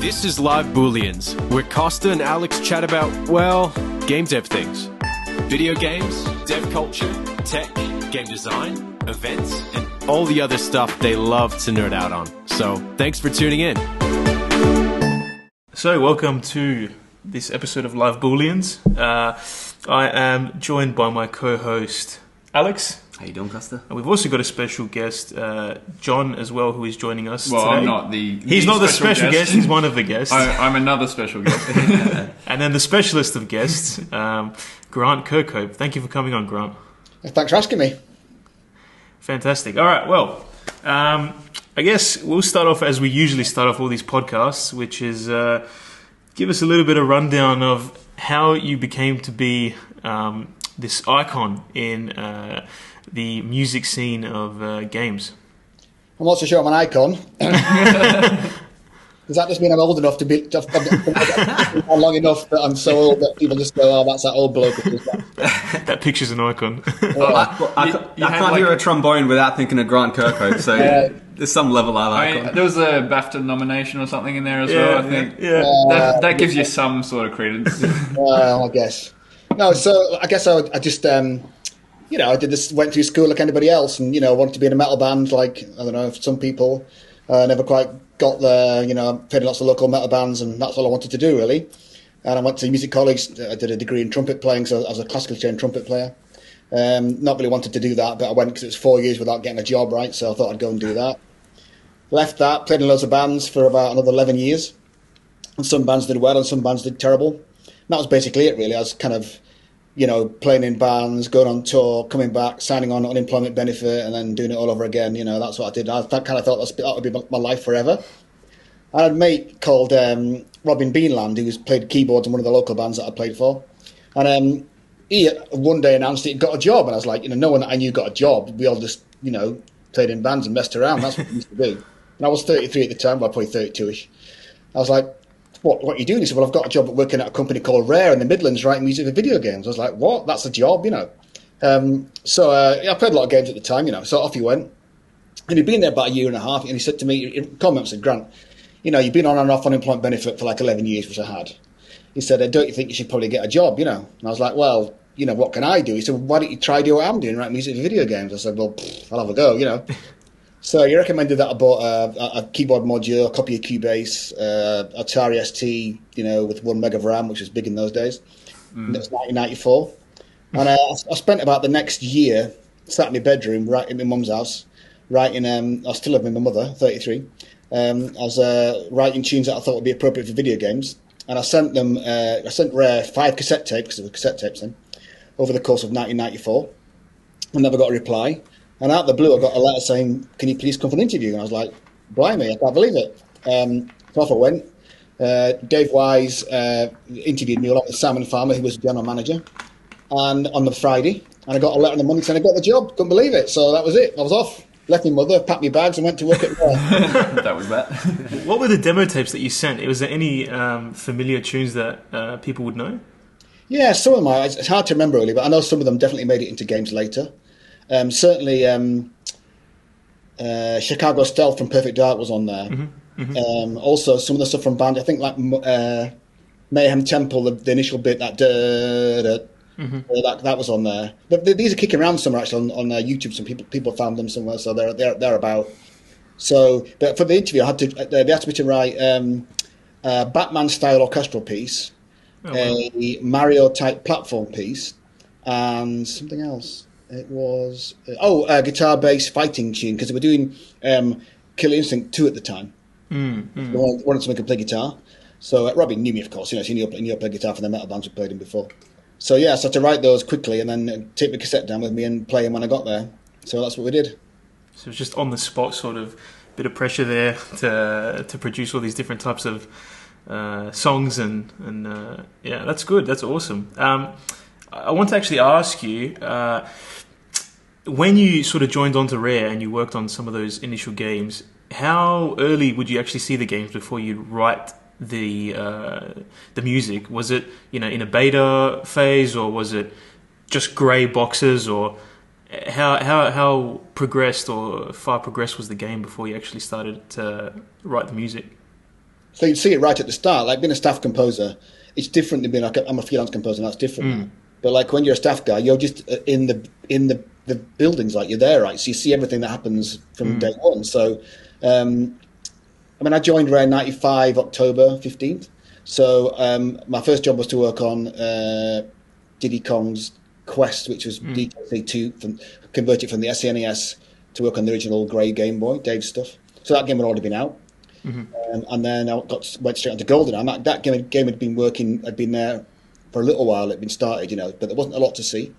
This is Live Booleans, where Costa and Alex chat about, well, game dev things. Video games, dev culture, tech, game design, events, and all the other stuff they love to nerd out on. So, thanks for tuning in. So, welcome to this episode of Live Booleans. Uh, I am joined by my co-host Alex. How you doing, Costa? And we've also got a special guest, uh, John, as well, who is joining us Well, today. I'm not the. He's not the special guest. He's one of the guests. I, I'm another special guest. and then the specialist of guests, um, Grant Kirkhope. Thank you for coming on, Grant. Thanks for asking me. Fantastic. All right. Well, um, I guess we'll start off as we usually start off all these podcasts, which is uh, give us a little bit of rundown of how you became to be um, this icon in uh, the music scene of uh, games. I'm not so sure I'm an icon. Does that just mean I'm old enough to be to, to, long enough that I'm so old that people just go, "Oh, that's that old bloke." that." That picture's an icon. I, well, I, You- ca- you I can't like- hear a trombone without thinking of Grant Kirkhope, so Yeah. there's some level of I icon. mean, there was a BAFTA nomination or something in there as well. I think yeah. that, that gives you some sort of credence. well, I guess. No, so I guess I, would- I just, um, you know, I did this, went through school like anybody else, and you know, wanted to be in a metal band. Like I don't know, some people uh, never quite got there. You know, played in lots of local metal bands, and that's all I wanted to do really. And I went to music college. I did a degree in trumpet playing, so I was a classically trained trumpet player. Um, not really wanted to do that, but I went because it was four years without getting a job, right? So I thought I'd go and do that. Left that, played in loads of bands for about another 11 years. And some bands did well and some bands did terrible. And that was basically it, really. I was kind of, you know, playing in bands, going on tour, coming back, signing on unemployment benefit, and then doing it all over again. You know, that's what I did. I kind of thought that would be my- life forever. I had a mate called um, Robin Beanland who was played keyboards in one of the local bands that I played for. And um, he one day announced he'd got a job. And I was like, you know, no one that I knew got a job. We all just, you know, played in bands and messed around. That's what we used to do. And I was 33 at the time, well, probably 32ish. I was like, what, what are you doing? He said, well, I've got a job at working at a company called Rare in the Midlands writing music for video games. I was like, what? That's a job, you know. Um, so uh, yeah, I played a lot of games at the time, you know. So off he went. And he'd been there about a year and a half. And he said to me, he and said, Grant, you know, you've been on and off unemployment benefit for like 11 years, which I had. He said, don't you think you should probably get a job, you know? And I was like, well, you know, what can I do? He said, well, why don't you try do what I'm doing, write music for video games? I said, well, pfft, I'll have a go, you know. So you recommended that I bought a, a keyboard module, a copy of Cubase, uh, Atari ST, you know, with one meg of RAM, which was big in those days. And it was 1994. And uh, I spent about the next year sat in my bedroom, right in my mum's house, writing. Um, I still live with my mother, 33. Um, I was uh, writing tunes that I thought would be appropriate for video games, and I sent them. Uh, I sent Rare five cassette tapes because there were cassette tapes then, over the course of 1994. I never got a reply, and out of the blue, I got a letter saying, "Can you please come for an interview?" And I was like, "Blimey, I can't believe it." Um, so off I went. Uh, Dave Wise uh, interviewed me along with Simon Farmer, who was the general manager and on the Friday, and I got a letter on the Monday saying I got the job. Couldn't believe it. So that was it. I was off. Left my mother, packed my bags, and went to work at Rare. that was that. what were the demo tapes that you sent? Was there any um, familiar tunes that uh, people would know? yeah, some of my. It's it's hard to remember really, but I know some of them definitely made it into games later. Um, certainly, um, uh, Chicago Stealth from Perfect Dark was on there. Um, also, some of the stuff from band. I think like uh, Mayahem Temple, the, the initial bit that. Da, uh, that that was on there. But th- these are kicking around somewhere actually on, on uh, YouTube. Some people people found them somewhere, so they're they're they're about. So, but for the interview, I had to. uh, They asked me to write um, a Batman style orchestral piece, a Mario type platform piece, and something else. It was uh, oh, a guitar based fighting tune because they were doing um, Killer Instinct two at the time. They wanted, wanted someone who could play guitar. So uh, Robbie knew me, of course. You know, he knew, knew I played guitar for the metal bands we played in before. So yeah, so I had to write those quickly and then uh, take the cassette down with me and play them when I got there. So that's what we did. So it was just on the spot, sort of bit of pressure there to to produce all these different types of uh, songs and and uh, yeah, that's good. That's awesome. Um, I I want to actually ask you. Uh, when you sort of joined onto Rare and you worked on some of those initial games, how early would you actually see the games before you'd write the uh, the music? Was it you know in a beta phase or was it just grey boxes or how how how progressed or far progressed was the game before you actually started to write the music? So you'd see it right at the start. Like being a staff composer, it's different than being like a, I'm a freelance composer. and That's different. But like when you're a staff guy, you're just uh, in the in the the buildings. Like you're there, right? So you see everything that happens from day one. So, um, I mean, I joined around '95, October 15th. So um, my first job was to work on uh, Diddy Kong's Quest, which was DKC two, from, converted from the SNES to work on the original Grey Game Boy, Dave's stuff. So that game had already been out. Um, and then I got went straight onto GoldenEye. That, that game, game had been working, had been there for a little while. It'd been started, you know, but there wasn't a lot to see.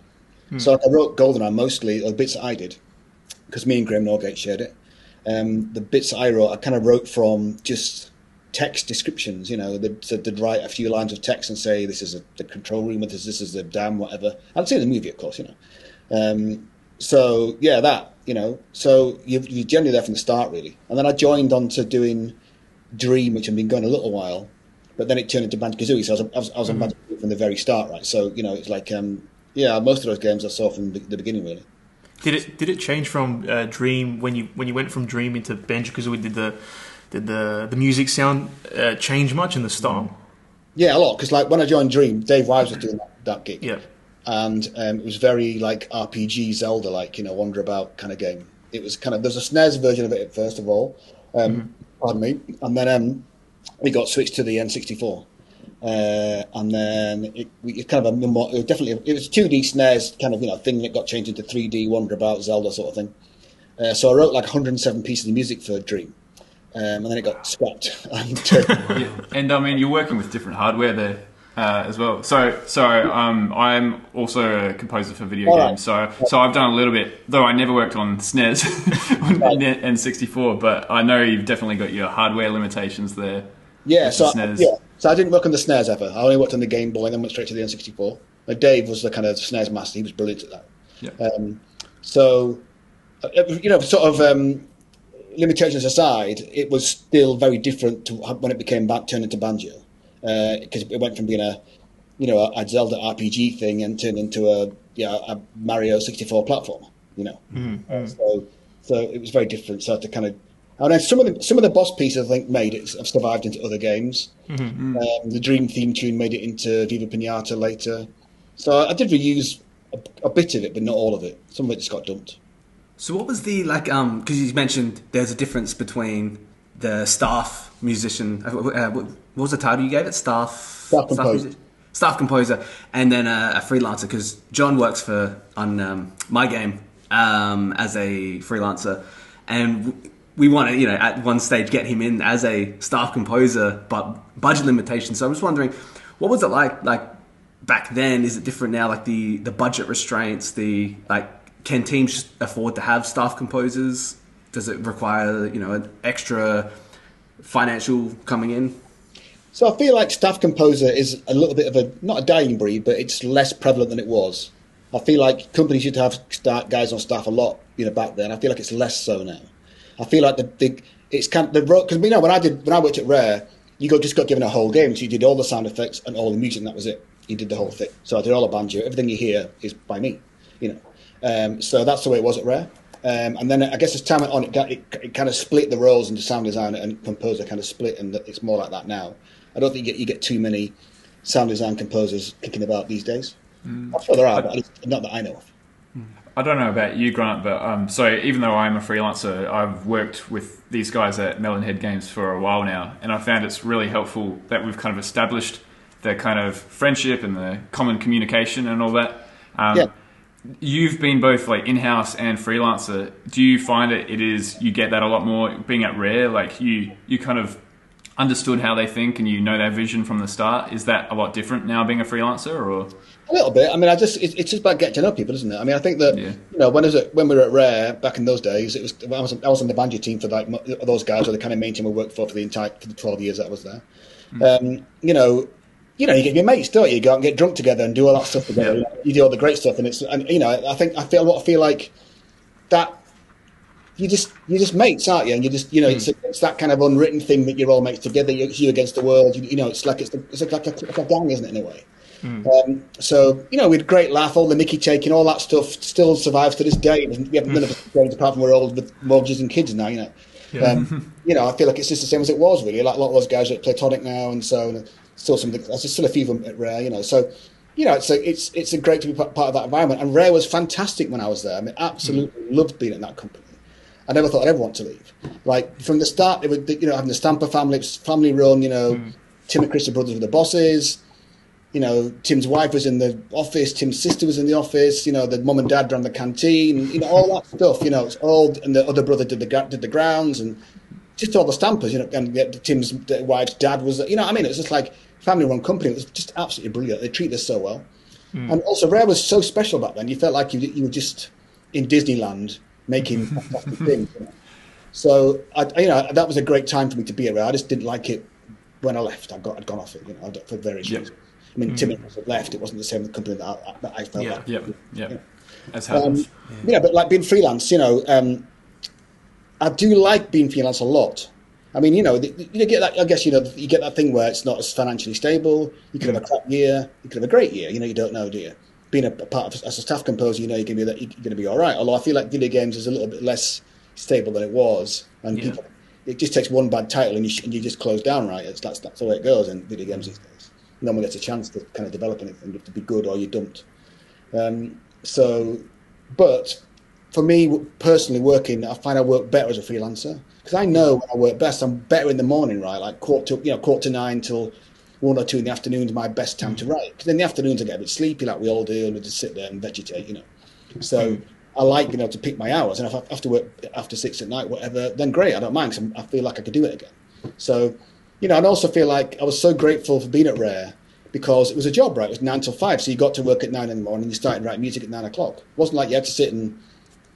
So I wrote GoldenEye mostly, or the bits that I did, because me and Graham Norgate shared it. Um, the bits I wrote, I kind of wrote from just text descriptions. You know, they'd, they'd write a few lines of text and say, "This is a, the control room, this, this is the dam, whatever." I'd seen the movie, of course, you know. Um, so yeah, that you know. So you, you're generally there from the start, really. And then I joined on to doing Dream, which had been going a little while, but then it turned into Banjo Kazooie. So I was, I was, I was on Banjo from the very start, right? So you know, it's like um, yeah, most of those games I saw from the, beginning, really. Did it did it change from uh, Dream when you when you went from Dream into Banjo Kazooie? Did the did the the music sound uh, change much in the style? Yeah, a lot. Because like when I joined Dream, Dave Wise was doing that, that gig. Yeah. and um, it was very like RPG Zelda, like you know, wander about kind of game. It was kind of there's a SNES version of it first of all, um, pardon me, and then um, we got switched to the N64, uh, and then it, it kind of a more, it was definitely it was 2D SNES kind of you know thing that got changed into 3D wonder about Zelda sort of thing. Uh, so I wrote like 107 pieces of music for Dream, um, and then it got scrapped. and, uh, Yeah. And I mean, you're working with different hardware there uh, as well. So, so um, I'm also a composer for video right. games. So, so I've done a little bit, though I never worked on SNES and N64. But I know you've definitely got your hardware limitations there. Yeah, so SNES. yeah, so I didn't work on the SNES ever. I only worked on the Game Boy and then went straight to the N64. Uh, Dave was the kind of SNES master; he was brilliant at that. Yeah. Um, so, uh, you know, sort of um, limitations aside, it was still very different to when it became back turned into banjo because it went from being a you know a, a Zelda RPG thing and turned into a yeah a Mario 64 platform. You know, Uh, so so it was very different. So I had to kind of and then some of the some of the boss pieces I think made it have survived into other games. Um, the Dream theme tune made it into Viva Pinata later. So I did reuse a, a bit of it, but not all of it. Some of it just got dumped. So what was the like? Um, because you mentioned there's a difference between the staff musician. Uh, uh, what what was the title you gave it? Staff. Staff composer. musi- staff composer, and then a, a freelancer. Because John works for on um, my game um, as a freelancer, and w- we want to, you know, at one stage get him in as a staff composer, but budget limitations. So I was wondering, what was it like? Like back then, is it different now? Like the the budget restraints, the like, can teams afford to have staff composers? Does it require you know an extra financial coming in? So I feel like staff composer is a little bit of a not a dying breed, but it's less prevalent than it was. I feel like companies used to have guys on staff a lot, you know, back then. I feel like it's less so now. I feel like the, the it's kind of the because you know when I did when I worked at Rare, you got just got given a whole game, so you did all the sound effects and all the music, and that was it. You did the whole thing. So I did all the banjo. Everything you hear is by me, you know. Um, so that's the way it was at Rare. Um, and then I guess as time went on, it, got- it, it kind of split the roles into sound designer and composer, kind of split, and it's more like that now. I don't think you get, you get too many sound design composers kicking about these days. I'm sure there are, but at least not that I know of. I don't know about you, Grant, but um, so even though I'm a freelancer, I've worked with these guys at Melonhead Games for a while now, and I found it's really helpful that we've kind of established the kind of friendship and the common communication and all that. Um, Yeah. You've been both like in-house and freelancer. Do you find it? It is you get that a lot more being at Rare. Like you, you kind of understood how they think and you know their vision from the start. Is that a lot different now being a freelancer, or A little bit. I mean, I just it's, it's just about getting to know people, isn't it? I mean, I think that Yeah. you know when I was at, when we were at Rare back in those days, it was I was I was on the banjo team for like those guys were the kind of main team I worked for for the entire for the twelve years that I was there. Um, you know, you know, you get your mates, don't you? You go out and get drunk together and do all that stuff together. Yeah. You do all the great stuff, and it's and you know, I think I feel what I feel like that. You just you're just mates, aren't you? And you just you know it's, it's that kind of unwritten thing that you're all mates together. You, you against the world. You, you know, it's like it's, it's like, a, like a gang, isn't it? In a way. Um, so you know, we had great laugh, all the Mickey taking, all that stuff still survives to this day. We haven't none of us changed apart from we're old with mortgages and kids now, you know. Um, you know, I feel like it's just the same as it was really. Like a lot of those guys at Playtonic now, and so and still some. There's still a few of them at Rare, you know. So you know, it's a, it's it's a great to be part of that environment. And Rare was fantastic when I was there. I mean, absolutely mm. loved being in that company. I never thought I'd ever want to leave. Like from the start, it would you know having the Stamper family, it was family run. You know, mm. Tim and Chris, the brothers, were the bosses. You know, Tim's wife was in the office. Tim's sister was in the office. You know, the mum and dad ran the canteen. You know, all that stuff. You know, it's all and the other brother did the did the grounds and just all the Stampers. You know, and Tim's wife's dad was. You know, I mean, it was just like family run company. It was just absolutely brilliant. They treat us so well. Mm. And also, Rare was so special back then. You felt like you, you were just in Disneyland making fantastic things. You know? So, I, you know, that was a great time for me to be around. I just didn't like it when I left. I got, I'd gone off it, you know, for various yep. reasons. I mean, mm. Tim had left. It wasn't the same company that I, that I felt yeah. like. You know. As. Um, yeah. yeah, but like being freelance, you know, um, I do like being freelance a lot. I mean, you know, you get that. I guess you know, you get that thing where it's not as financially stable. You could have a crap year. You could have a great year. You know, you don't know, do you? Being a, part of as a staff composer, you know, you're going to be you're going to be all right. Although I feel like video games is a little bit less stable than it was, and yeah. people, it just takes one bad title and you, and you just close down, right? It's, that's that's the way it goes in video games these days. No one gets a chance to kind of develop anything. You have to be good or you're dumped. Um, so, but for me personally, working, I find I work better as a freelancer because I know when I work best, I'm better in the morning, right? Like quarter to you know quarter to nine till one or two in the afternoon's my best time to mm. write. Because in the afternoons I get a bit sleepy, like we all do, and we just sit there and vegetate, you know. So mm. I like being able to pick my hours, and if I have to work after six at night, whatever, then great, I don't mind because I feel like I could do it again. So, you know, I also feel like I was so grateful for being at Rare because it was a job, right? It was nine till five, so you got to work at nine in the morning. You started writing music at nine o'clock. It wasn't like you had to sit and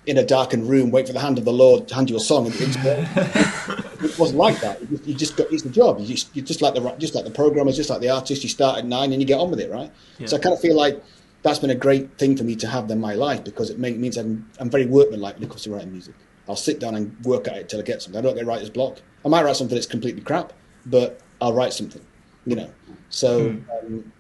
in a darkened room, wait for the hand of the Lord to hand you a song. it wasn't like that. You just got it's the job. You just, just like the just like the programmers, just like the artist. You start at nine and you get on with it, right? Yeah. So I kind of feel like that's been a great thing for me to have in my life because it make, means I'm, I'm very workmanlike when it comes to writing music. I'll sit down and work at it till I get something. I don't get writer's block. I might write something that's completely crap, but I'll write something, you know. So hmm. um,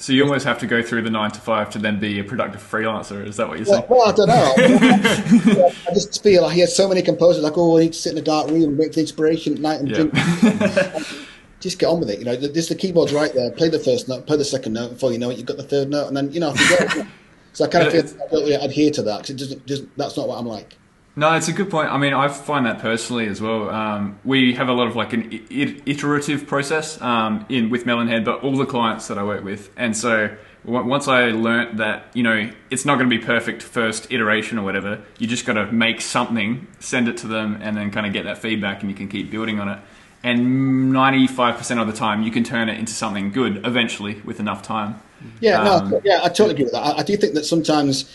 so you almost have to go through the nine to five to then be a productive freelancer. Is that what you're saying? Well, I don't know. I just feel like I hear so many composers like, "Oh, I need to sit in a dark room and wait for inspiration at night and drink." just get on with it. You know, there's the keyboard's right there. Play the first note, play the second note. Before you know it, you've got the third note, and then you know. so I kind of feel I don't really adhere to that because it doesn't. Just, that's not what I'm like. No, it's a good point. I mean, I find that personally as well. Um, we have a lot of like an iterative process um, in with Melonhead, but all the clients that I work with, and so once I learnt that you know it's not going to be perfect first iteration or whatever, you just got to make something, send it to them, and then kind of get that feedback, and you can keep building on it. And ninety five percent of the time, you can turn it into something good eventually with enough time. Yeah, um, no, yeah, I totally agree with that. I, I do think that sometimes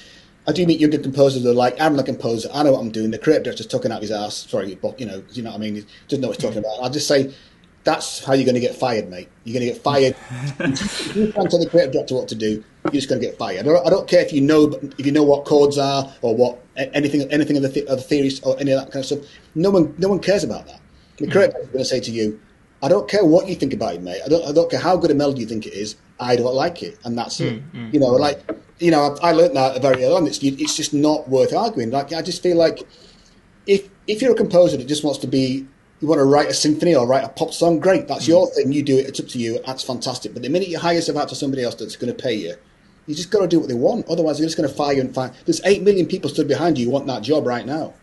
I do meet younger composers that are like, I'm the composer, I know what I'm doing. The creative director's talking out his ass. Sorry, but you know, you know what I mean? He doesn't know what he's talking about. I'll just say, that's how you're going to get fired, mate. You're going to get fired. you can't tell the creative director what to do. You're just going to get fired. I don't, I don't, care if you know if you know what chords are or what anything anything of the, th- of the theories or any of that kind of stuff. No one no one cares about that. The creative hmm. director is going to say to you, I don't care what you think about it, mate. I don't I don't care how good a melody you think it is. I don't like it, and that's mm, it. Mm, you know, like you know, I, I learned that very early on. It's it's just not worth arguing. Like I just feel like if if you're a composer that just wants to be you want to write a symphony or write a pop song, great. That's mm. your thing. You do it. It's up to you. That's fantastic. But the minute you hire yourself out to somebody else that's going to pay you, you just got to do what they want. Otherwise, they're just going to fire you and fire. There's eight million people stood behind you who want that job right now.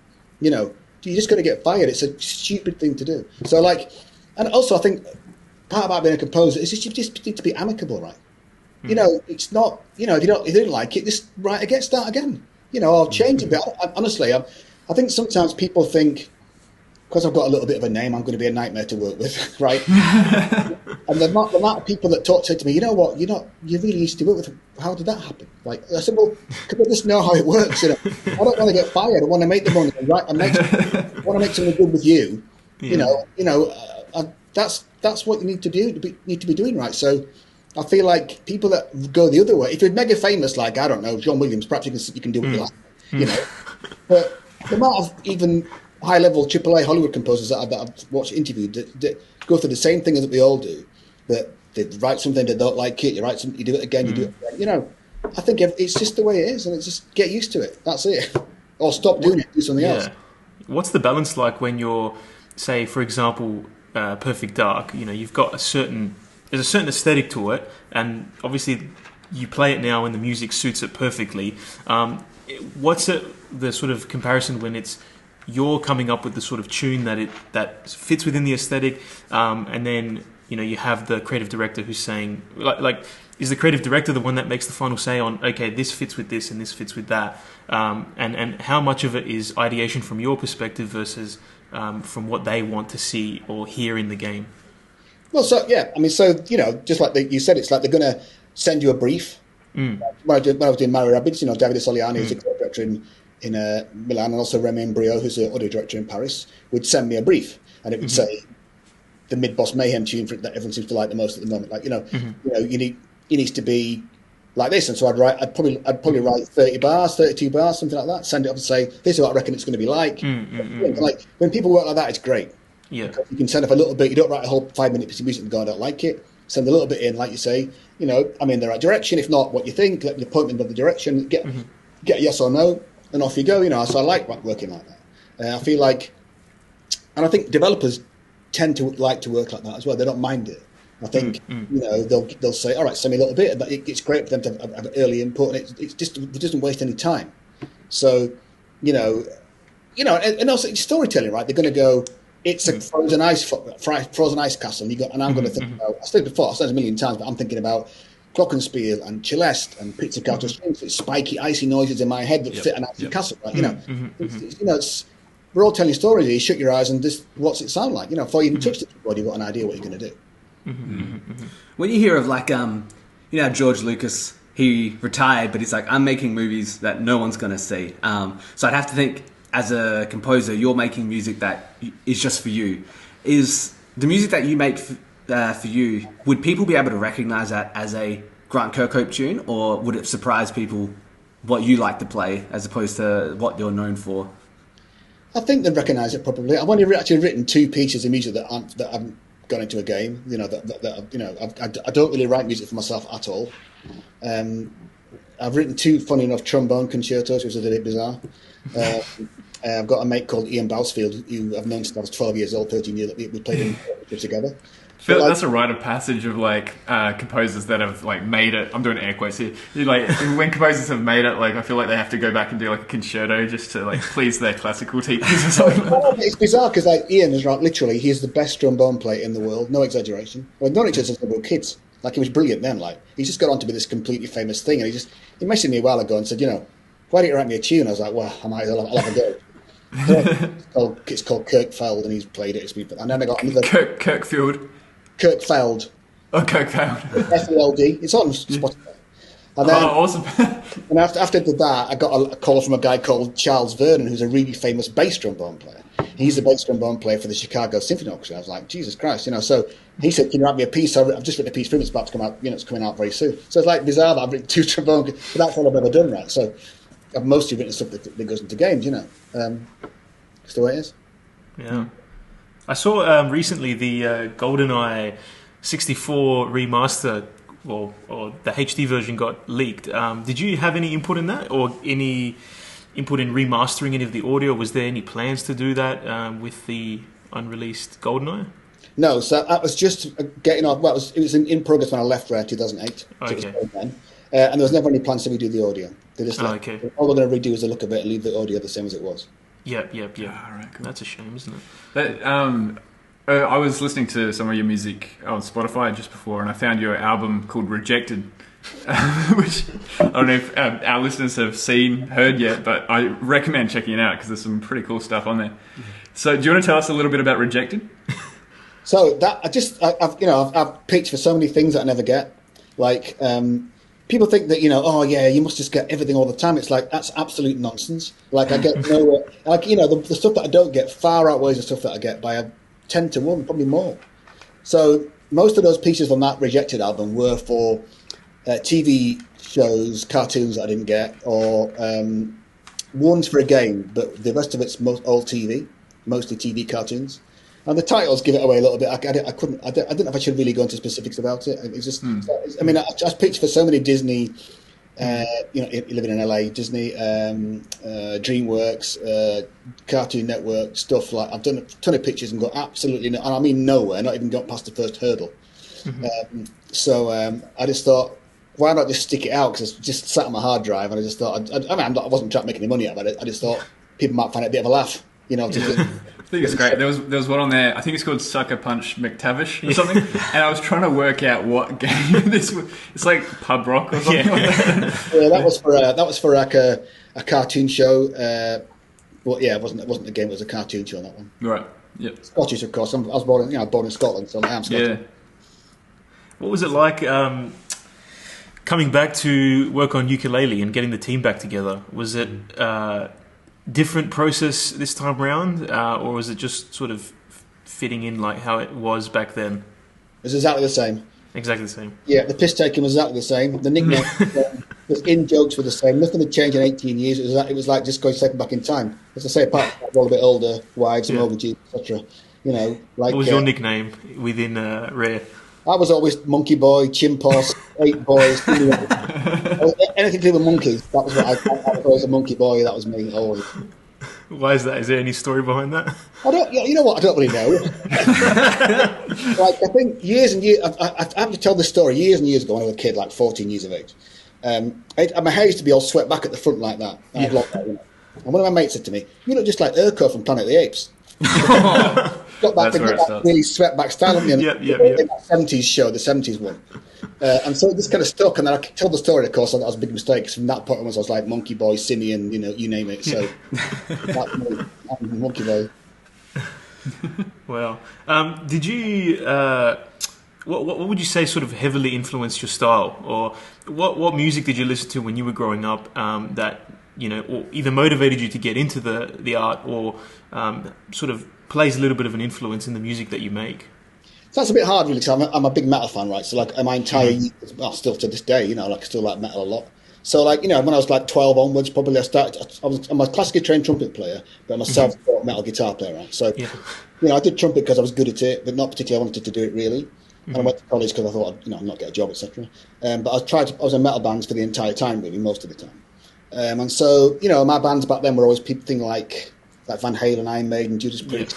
You know, you're just going to get fired. It's a stupid thing to do. So, like, and also, I think part about being a composer is just you just need to be amicable, right? Mm. You know, it's not. You know, if you don't, if you don't like it, just write again, start again. You know, I'll change a bit. I, honestly, I, I think sometimes people think because I've got a little bit of a name, I'm going to be a nightmare to work with, right? and the amount, the amount of people that talk to me, you know what, you're not, you really used to work with. How did that happen? Like I said, well, because I just know how it works. You know, I don't want to get fired. I want to make the money, right? I, make, I want to make something good with you. Yeah. You know, you know, uh, that's that's what you need to do. To be, need to be doing right. So. I feel like people that go the other way. If you're mega famous, like I don't know, John Williams, perhaps you can you can do what mm. you like, you know. But the amount of even high level AAA Hollywood composers that, I, that I've watched interviewed that, that, go through the same thing that we all do. That they write something, they don't like it, you write something, you do it again, you mm. do it again. You know, I think it's just the way it is, and it's just get used to it. That's it. Or stop doing it, do something yeah. else. What's the balance like when you're say, for example, uh, Perfect Dark, you know, you've got a certain there's a certain aesthetic to it, and obviously you play it now and the music suits it perfectly. Um, what's it, the sort of comparison when it's you're coming up with the sort of tune that it that fits within the aesthetic, um, and then you know you have the creative director who's saying like, like is the creative director the one that makes the final say on okay this fits with this and this fits with that, um, and and how much of it is ideation from your perspective versus um, from what they want to see or hear in the game. Well, so yeah, I mean, so you know, just like the, you said, it's like they're going to send you a brief. Mm. When, I did, when I was doing Mario Rabbids, you know, Davide Soliani, who's a director in in uh, Milan, and also Romain Brio, who's the audio director in Paris, would send me a brief, and it would say the mid boss mayhem tune for, that everyone seems to like the most at the moment. Like you know, you know, you need it needs to be like this, and so I'd write, I'd probably, I'd probably mm. write thirty bars, thirty-two bars, something like that. Send it up and say, "This is what I reckon it's going to be like." Mm, mm, like when people work like that, it's great. Yeah. You can send off a little bit. You don't write a whole five-minute piece of music and go, "I don't like it." Send a little bit in, like you say. You know, I'm in the right direction. If not, what you think? Let me point me in the direction. Get mm-hmm. get a yes or no, and off you go. You know, so I like working like that. Uh, I feel like, and I think developers tend to like to work like that as well. They don't mind it. I think mm, mm. you know they'll they'll say, "All right, send me a little bit," but it, it's great for them to have, have early input, and it, it's just it doesn't waste any time. So, you know, you know, and, and also it's storytelling, right? They're going to go. It's a mm. frozen ice, fro- frozen ice castle. And you got, and I'm going to mm-hmm, think mm-hmm. about. I said before. I said it a million times, but I'm thinking about Glockenspiel and celesta and Pizzicato mm-hmm. strings. It's spiky, icy noises in my head that fit an icy castle. Right? You know, it's, it's- you know, it's we're all telling stories. You shut your eyes and this. What's it sound like? You know, before you even touch the keyboard, you've got an idea what you're going to do. When you hear of like, um, you know, George Lucas, he retired, but he's like, I'm making movies that no one's gonna see. Um, so I'd have to think, as a composer, you're making music that is just for you. Is the music that you make uh, for you? Would people be able to recognize that as a Grant Kirkhope tune, or would it surprise people what you like to play as opposed to what you're known for? I think they'd recognise it probably. I've only actually written two pieces of music that aren't, that haven't gone into a game. You know that, that, that you know I've, I, I don't really write music for myself at all. Um, I've written two, funny enough, trombone concertos, which is a bit bizarre. Uh, uh, I've got a mate called Ian Bousfield, who I've known since I was 12 years old, 13 years. We played in together. I like like- that's a rite of passage of like uh, composers that have like made it. I'm doing air quotes here. You like when composers have made it, like I feel like they have to go back and do like a concerto just to like please their classical teachers or something. Well, it's bizarre because like Ian is right. Literally, he's the best trombone player in the world. No exaggeration. Well, each other since kids. Like he was brilliant then. Like he just got on to be this completely famous thing, and he just he messaged me a while ago and said, you know, why don't you write me a tune? I was like, well, I might as well. I'll have a go. it's, called, it's called Kirkfeld, and he's played it. It's been, and then I got another Kirk Kirkfield. Kirkfeld, Oh, Kirkfield. F E L D. It's on Spotify. And then, Oh, awesome. and after, after I did that, I got a, a call from a guy called Charles Vernon, who's a really famous bass trombone player. He's the bass trombone player for the Chicago Symphony Orchestra. I was like, Jesus Christ, you know. So he said, "Can you write me a piece?" So I've just written a piece for him. It's about to come out. You know, it's coming out very soon. So it's like bizarre that I've written two trombone, but that's all I've ever done, right? So I've mostly written stuff that, that goes into games. You know, um, it's the way it is. Yeah. I saw um, recently the uh, GoldenEye 64 remaster, or, or the HD version got leaked. Um, did you have any input in that, or any input in remastering any of the audio? Was there any plans to do that um, with the unreleased GoldenEye? No, so that was just uh, getting off. Well, it was, it was in, in progress when I left Rare 2008. So it was Okay. then. Uh, and there was never any plans to redo the audio. They just Oh, okay. all they're going to redo is the look of it and leave the audio the same as it was. Yep, yep, yep. All right, cool. That's a shame, isn't it? That, um, uh, I was listening to some of your music on Spotify just before, and I found your album called Rejected, which I don't know if um, our listeners have seen, heard yet, but I recommend checking it out because there's some pretty cool stuff on there. So, do you want to tell us a little bit about Rejected? So that I just I, I've you know I've, I've pitched for so many things that I never get. Like um, people think that you know oh yeah you must just get everything all the time. It's like that's absolute nonsense. Like I get no like you know the, the stuff that I don't get far outweighs the stuff that I get by a ten to one probably more. So most of those pieces on that rejected album were for uh, TV shows, cartoons that I didn't get, or um, ones for a game. But the rest of it's most all TV, mostly TV cartoons. And the titles give it away a little bit. I, I, I couldn't. I, don't- I didn't know if I should really go into specifics about it. It's just. I mean, I, I pitched for so many Disney Uh, you know, living in LA, Disney, um, uh, DreamWorks, uh, Cartoon Network, stuff like. I've done a ton of pictures and got absolutely, no, and I mean nowhere, not even got past the first hurdle. Um, so um, I just thought, why not just stick it out? Because it's just sat on my hard drive, and I just thought, I, I mean, I'm not, I wasn't trying to make any money out of it. I just thought people might find it a bit of a laugh, you know. Just, I think it's great. There was there was one on there. I think it's called Sucker Punch McTavish or something. and I was trying to work out what game this was. It's like pub rock or something. Like that. yeah, that was for uh, that was for like a, a cartoon show. Uh, well, yeah, it wasn't it wasn't a game. It was a cartoon show. That one. Right. Yep. Scottish, of course. I'm, I was born in you know born in Scotland, so I am Scottish. Yeah. What was it like um, coming back to work on Yooka-Laylee and getting the team back together? Was it uh, different process this time around, uh, or was it just sort of fitting in like how it was back then? It was exactly the same. Exactly the same. Yeah, the piss taking was exactly the same. The nickname, the in jokes were the same. Nothing had changed in 18 years. It was like, it was like just going second back in time. As I say, apart from all a bit older, wives and Yeah. mortgages, etc. You know, like What was uh, your nickname within uh, Rare? I was always Monkey Boy, Chimpos, Eight Boys. you know. Anything to do with monkeys. That was what I, thought. I it was always a monkey boy. That was me always. Why is that? Is there any story behind that? I don't. You know what? I don't really know. like I think years and years. I, I, I have to tell this story. Years and years ago, when I was a kid, like 14 years of age, um, I, my hair used to be all swept back at the front like that. And, I'd that, you know. and one of my mates said to me, "You look just like Urko from Planet of the Apes." got back That's and where got it that really swept back style on me. Yep, yep, in yep. that 70s show, the 70s one. Uh, and so this kind of stuck, and then I tell the story, of course, and that was a big mistake. 'cause from that point onwards, I was like Monkey Boy, Simeon, you know, you name it. So that's me, Monkey Boy. Well, um, did you? Uh, what, what what would you say sort of heavily influenced your style, or what what music did you listen to when you were growing up um, that you know, or either motivated you to get into the the art, or um, sort of plays a little bit of an influence in the music that you make? So that's a bit hard, really, because I'm, a- I'm a big metal fan, right? So, like, my entire youth, well, still to this day, you know, like, I still like metal a lot. So, like, you know, when I was like 12 onwards, probably I started, I was, I'm a classically trained trumpet player, but I'm a self taught metal guitar player, right? So, Yeah. you know, I did trumpet because I was good at it, but not particularly I wanted to do it really. And I went to college because I thought, I'd, you know, not get a job, etc. Um, but I tried. To, I was in metal bands for the entire time, really, most of the time. Um, and so, you know, my bands back then were always people things like like Van Halen, Iron Maiden, Judas Priest.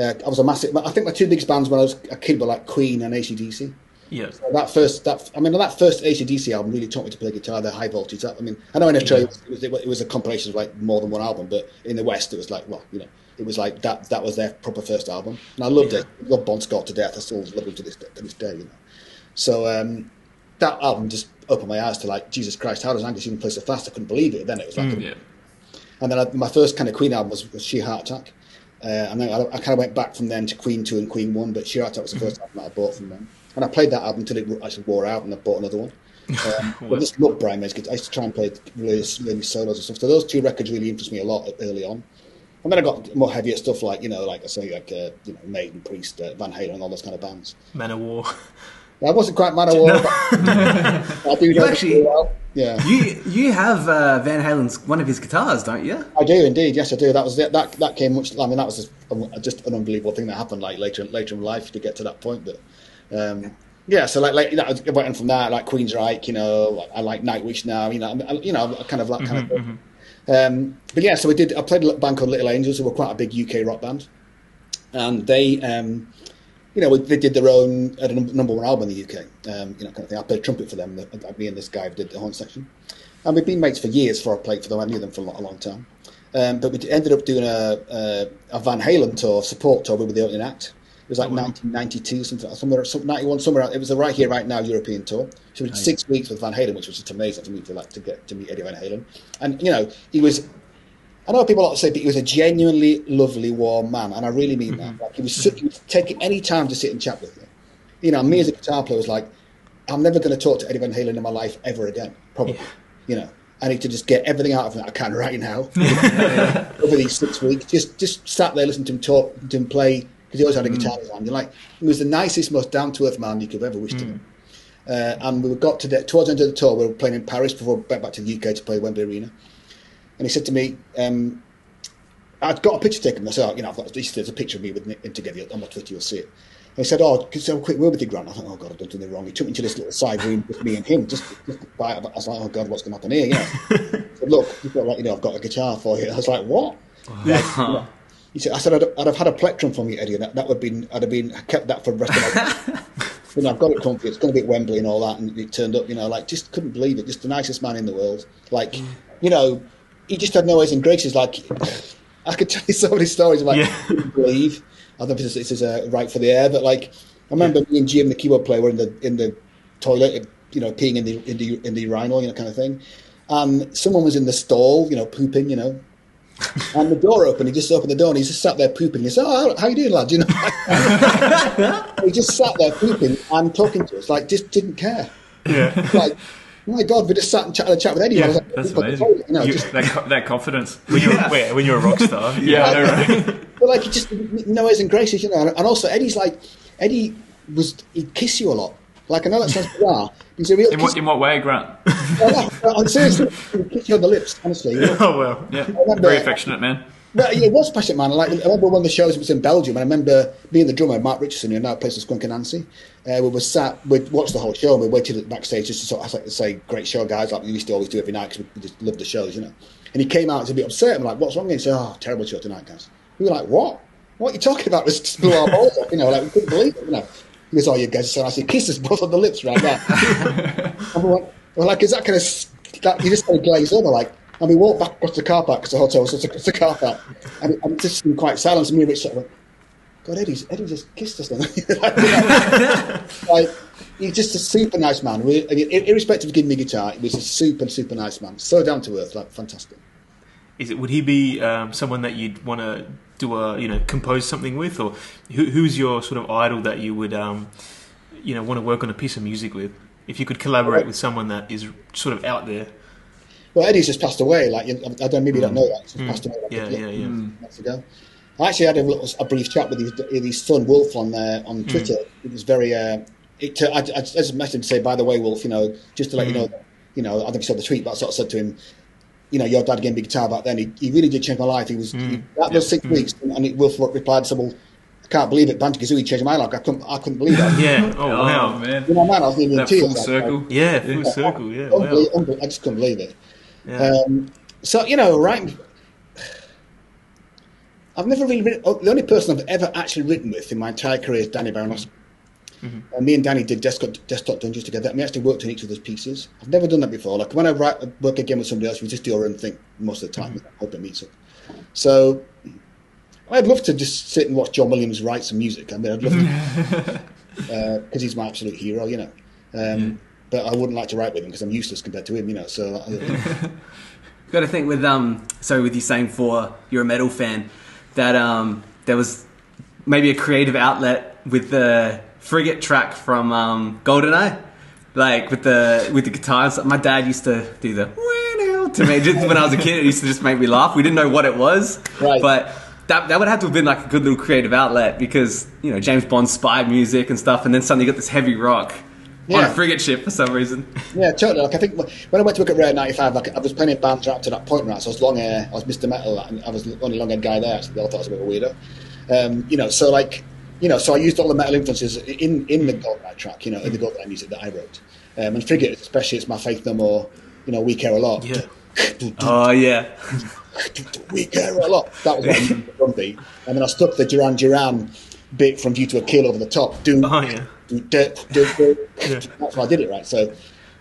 Uh, I was a massive. I think my two biggest bands when I was a kid were like Queen and ACDC. Yeah, That first, that I mean, that first ACDC album really taught me to play guitar. The high voltage. That, I mean, I know in Australia it, was, it was a compilation of like more than one album, but in the West it was like, well, you know, it was like that. That was their proper first album, and I loved it. I love Bon Scott to death. I still love him to this to this day. You know, so um, that album just opened my eyes to like Jesus Christ, how does Angus even play so fast? I couldn't believe it. Then it was like, a- Yeah. and then I, my first kind of Queen album was, was Sheer Heart Attack. Uh, and then I, I kind of went back from then to Queen 2 and Queen 1, but Attack was the first album that I bought from them. And I played that album until it actually wore out, and I bought another one. Um, but this look Brian May's I used to try and play really, really solos and stuff. So those two records really influenced me a lot early on. And then I got more heavier stuff like, you know, like I say, like, uh, you know, Maiden, Priest, uh, Van Halen, and all those kind of bands. Manowar. I wasn't quite Manowar, but I do know actually- actually, well. Yeah. You you have uh, Van Halen's one of his guitars, don't you? I do indeed. Yes, I do. That was it. That that came much. I mean, that was just, a, just an unbelievable thing that happened. Like later later in life to get to that point. But um, yeah, so like like you know, went on from that like Queensryche. You know, I like Nightwish now. You know, I, you know, kind of that kind of. Thing. Um, but yeah, so we did. I played a band called Little Angels, who were quite a big UK rock band, and they. Um, you know, they did their own had a number one album in the UK. Um, you know, kind of thing. I played trumpet for them. the- Me and this guy did the horn section, and we've been mates for years. Before I played for them, I knew them for a, lo- a long time. Um, but we ended up doing a, a, a Van Halen tour, support tour. We were the opening act. It was like 1992, something, somewhere, some, 91, somewhere. It was a right here, right now European tour. So we did six weeks with Van Halen, which was just amazing for me to like to get to meet Eddie Van Halen. And you know, he was I know people like to say, but he was a genuinely lovely, warm man, and I really mean that. Mm-hmm. Like he was, so, he was taking any time to sit and chat with you. You know, me as a guitar player was like, I'm never going to talk to Eddie Van Halen in my life ever again. Probably, you know. I need to just get everything out of him that I can right now over these six weeks. Just, just sat there, listening to him talk, to him play because he always had a mm. guitar in his hand. You're like, he was the nicest, most down to earth man you could ever wish to mm. know. Uh, and we got to the towards the end of the tour. We were playing in Paris before we went back to the UK to play Wembley Arena. And he said to me, um, I'd got a picture taken myself. You know, I've got, there's a picture of me with him together on my Twitter. You'll see it. And he said, "Oh, can I have a quick word with you, Grant?" I thought, "Oh God, I've done something wrong." He took me to this little side room, with me and him. Just, just I was like, "Oh God, what's going to happen here?" You know. He said, "Look, you've got like you know, I've got a guitar for you." I was like, "What?" Yeah. He said, "I said I'd, I'd have had a plectrum from you, Eddie, and that, that would have been I'd have been kept that for the rest of my life." you know, I've got it comfy. It's going to be at Wembley and all that, and it turned up. You know, like just couldn't believe it. Just the nicest man in the world. Like, you know, he just had no airs and graces. Like, I could tell you so many stories about. Yeah. I believe. I don't know if this, is uh, right for the air, but like, I remember me and Jim, the keyboard player, were in the in the toilet, you know, peeing in the in the in the urinal, you know, kind of thing. And someone was in the stall, you know, pooping, you know, and the door opened. He just opened the door and he just sat there pooping. He said, "Oh, how, how you doing, lad?" You know, he just sat there pooping and talking to us, like just didn't care. Yeah. Like, my God, we just sat and chat, had a chat with anyone. Yeah, like, that's "Look, amazing. You know, You- just, That, co- that confidence. When you're wait, when you're a rock star. Yeah, I know, right? but like, he just no airs and graces, you know. And, and also, Eddie's like, Eddie was he'd kiss you a lot. Like, I know that sounds bizarre. He's a real In kiss. what, in what way, Grant? I'm seriously, he'd kiss you on the lips, honestly. You know? Oh well. Yeah, remember- very affectionate man. Well, yeah, it was passionate, man. Like, I remember one of the shows was in Belgium, and I remember me and the drummer, Mark Richardson, who now plays with Skunk Anansie. Uh, we were sat, we'd watched the whole show, and we waited at the backstage just to sort of like, say, great show, guys, like we used to always do every night because we just loved the shows, you know. And he came out and was a bit upset. I'm like, what's wrong? And he said, oh, terrible show tonight, guys. We were like, what? What are you talking about? We just blew our balls up, you know, like we couldn't believe it, you know. He goes, oh, you guys are so nice. He kissed us both on the lips right there. and we went, we're like, is that kind of, that, you just kind of glaze over, like, and we walked back across the car park because the hotel was just across the car park. And, and it just been quite silent. And me and Rich sort of went, God, Eddie's, Eddie just kissed us then. like, like, he's just a super nice man. Mean, irrespective of giving me guitar, he was a super, super nice man. So down to earth, like, fantastic. Is it? Would he be um, someone that you'd want to do a you know compose something with, or who, who's your sort of idol that you would um, you know want to work on a piece of music with? If you could collaborate with someone that is sort of out there. Well, Eddie's just passed away. Like, I don't maybe you don't hmm. know that. He's just passed hmm. away like Yeah, a, yeah, yeah. months ago. I actually had a, little, a brief chat with his, his son Wolf on uh, on hmm. Twitter. It was very. Uh, it, I, I, I just messaged him to say, by the way, Wolf, you know, just to let you know, that, you know, I think you saw the tweet, but I sort of said to him, you know, your dad gave me guitar back then. He, he really did change my life. He was he, that those six weeks, and it, Wolf replied, said, "Well, I can't believe it. Banjo Kazooie changed my life. I couldn't, I couldn't believe it. Yeah. Oh, Oh, wow. man. You know, man, I was nearly in That tears. full like, circle. Yeah. Full circle. Yeah. Wow. Unbelievable, unbelievable. I just couldn't believe it. Yeah. Um, so you know, right? I've never really written. oh, The only person I've ever actually written with in my entire career is Danny Baranowsky. And me and Danny did desktop, desktop dungeons together, and we actually worked on each other's pieces. I've never done that before. Like when I write, work again with somebody else, we just do our own thing most of the time. I hope it meets up. So I'd love to just sit and watch John Williams write some music. I mean, I'd love to because he's my absolute hero, you know. Um, But I wouldn't like to write with him because I'm useless compared to him, you know. So uh, Got to think with um. So with you saying for you're a metal fan, that um there was maybe a creative outlet with the frigate track from um Goldeneye, like with the with the guitars. My dad used to do the to me just when I was a kid. It used to just make me laugh. We didn't know what it was, Right. but. That, that would have to have been like a good little creative outlet because you know James Bond spy music and stuff, and then suddenly you got this heavy rock on a frigate ship for some reason. Yeah, totally. Like I think when I went to work at Rare 95, like I was playing in bands right up to that point, right? So I was long hair, I was Mr. Metal, and I was the only long haired guy there. Actually, they all thought I was a bit of a weirdo. Um, you know, so like, you know, so I used all the metal influences in in the Goldeneye track, you know, in the Gold Goldeneye music that I wrote. Um, and Frigate, especially, it's my faith no more. You know, we care a lot. Yeah. Oh yeah, we care a lot. That was what I used the drum beat. And then I stuck the Duran Duran bit from View to a Kill over the top. Do, Oh yeah. That's why I did it right. So,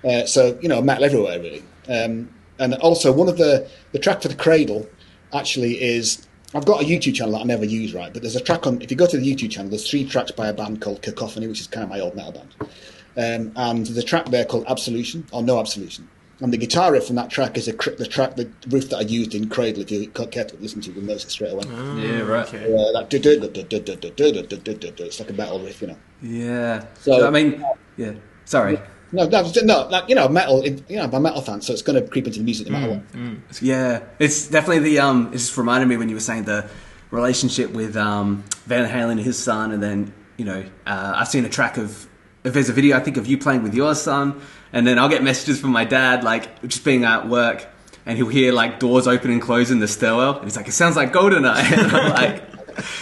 uh, so you know, metal everywhere really. Um, and also one of the the track for the Cradle actually is I've got a YouTube channel that I never use right, but there's a track on. If you go to the YouTube channel, there's three tracks by a band called Cacophony, which is kind of my old metal band. Um, and there's a track there called Absolution or No Absolution. And the guitar riff from that track is a, the track, the riff that I used in Cradle. If you care to listen to, you'll notice it straight away. Oh, yeah, right. Okay. Uh, it's like a metal riff, you know. Yeah. So, so I mean, yeah. Sorry. No, no, no. Like you know, metal. You know, I'm a metal fan, so it's going to creep into the music no matter what. Yeah, it's definitely the. Um, it just reminded me when you were saying the relationship with um, Van Halen and his son, and then you know, uh, I've seen a track of. If there's a video, I think of you playing with your son, and then I'll get messages from my dad like just being at work, and he'll hear like doors open and close in the stairwell, and he's like, it sounds like Goldeneye, and I'm like,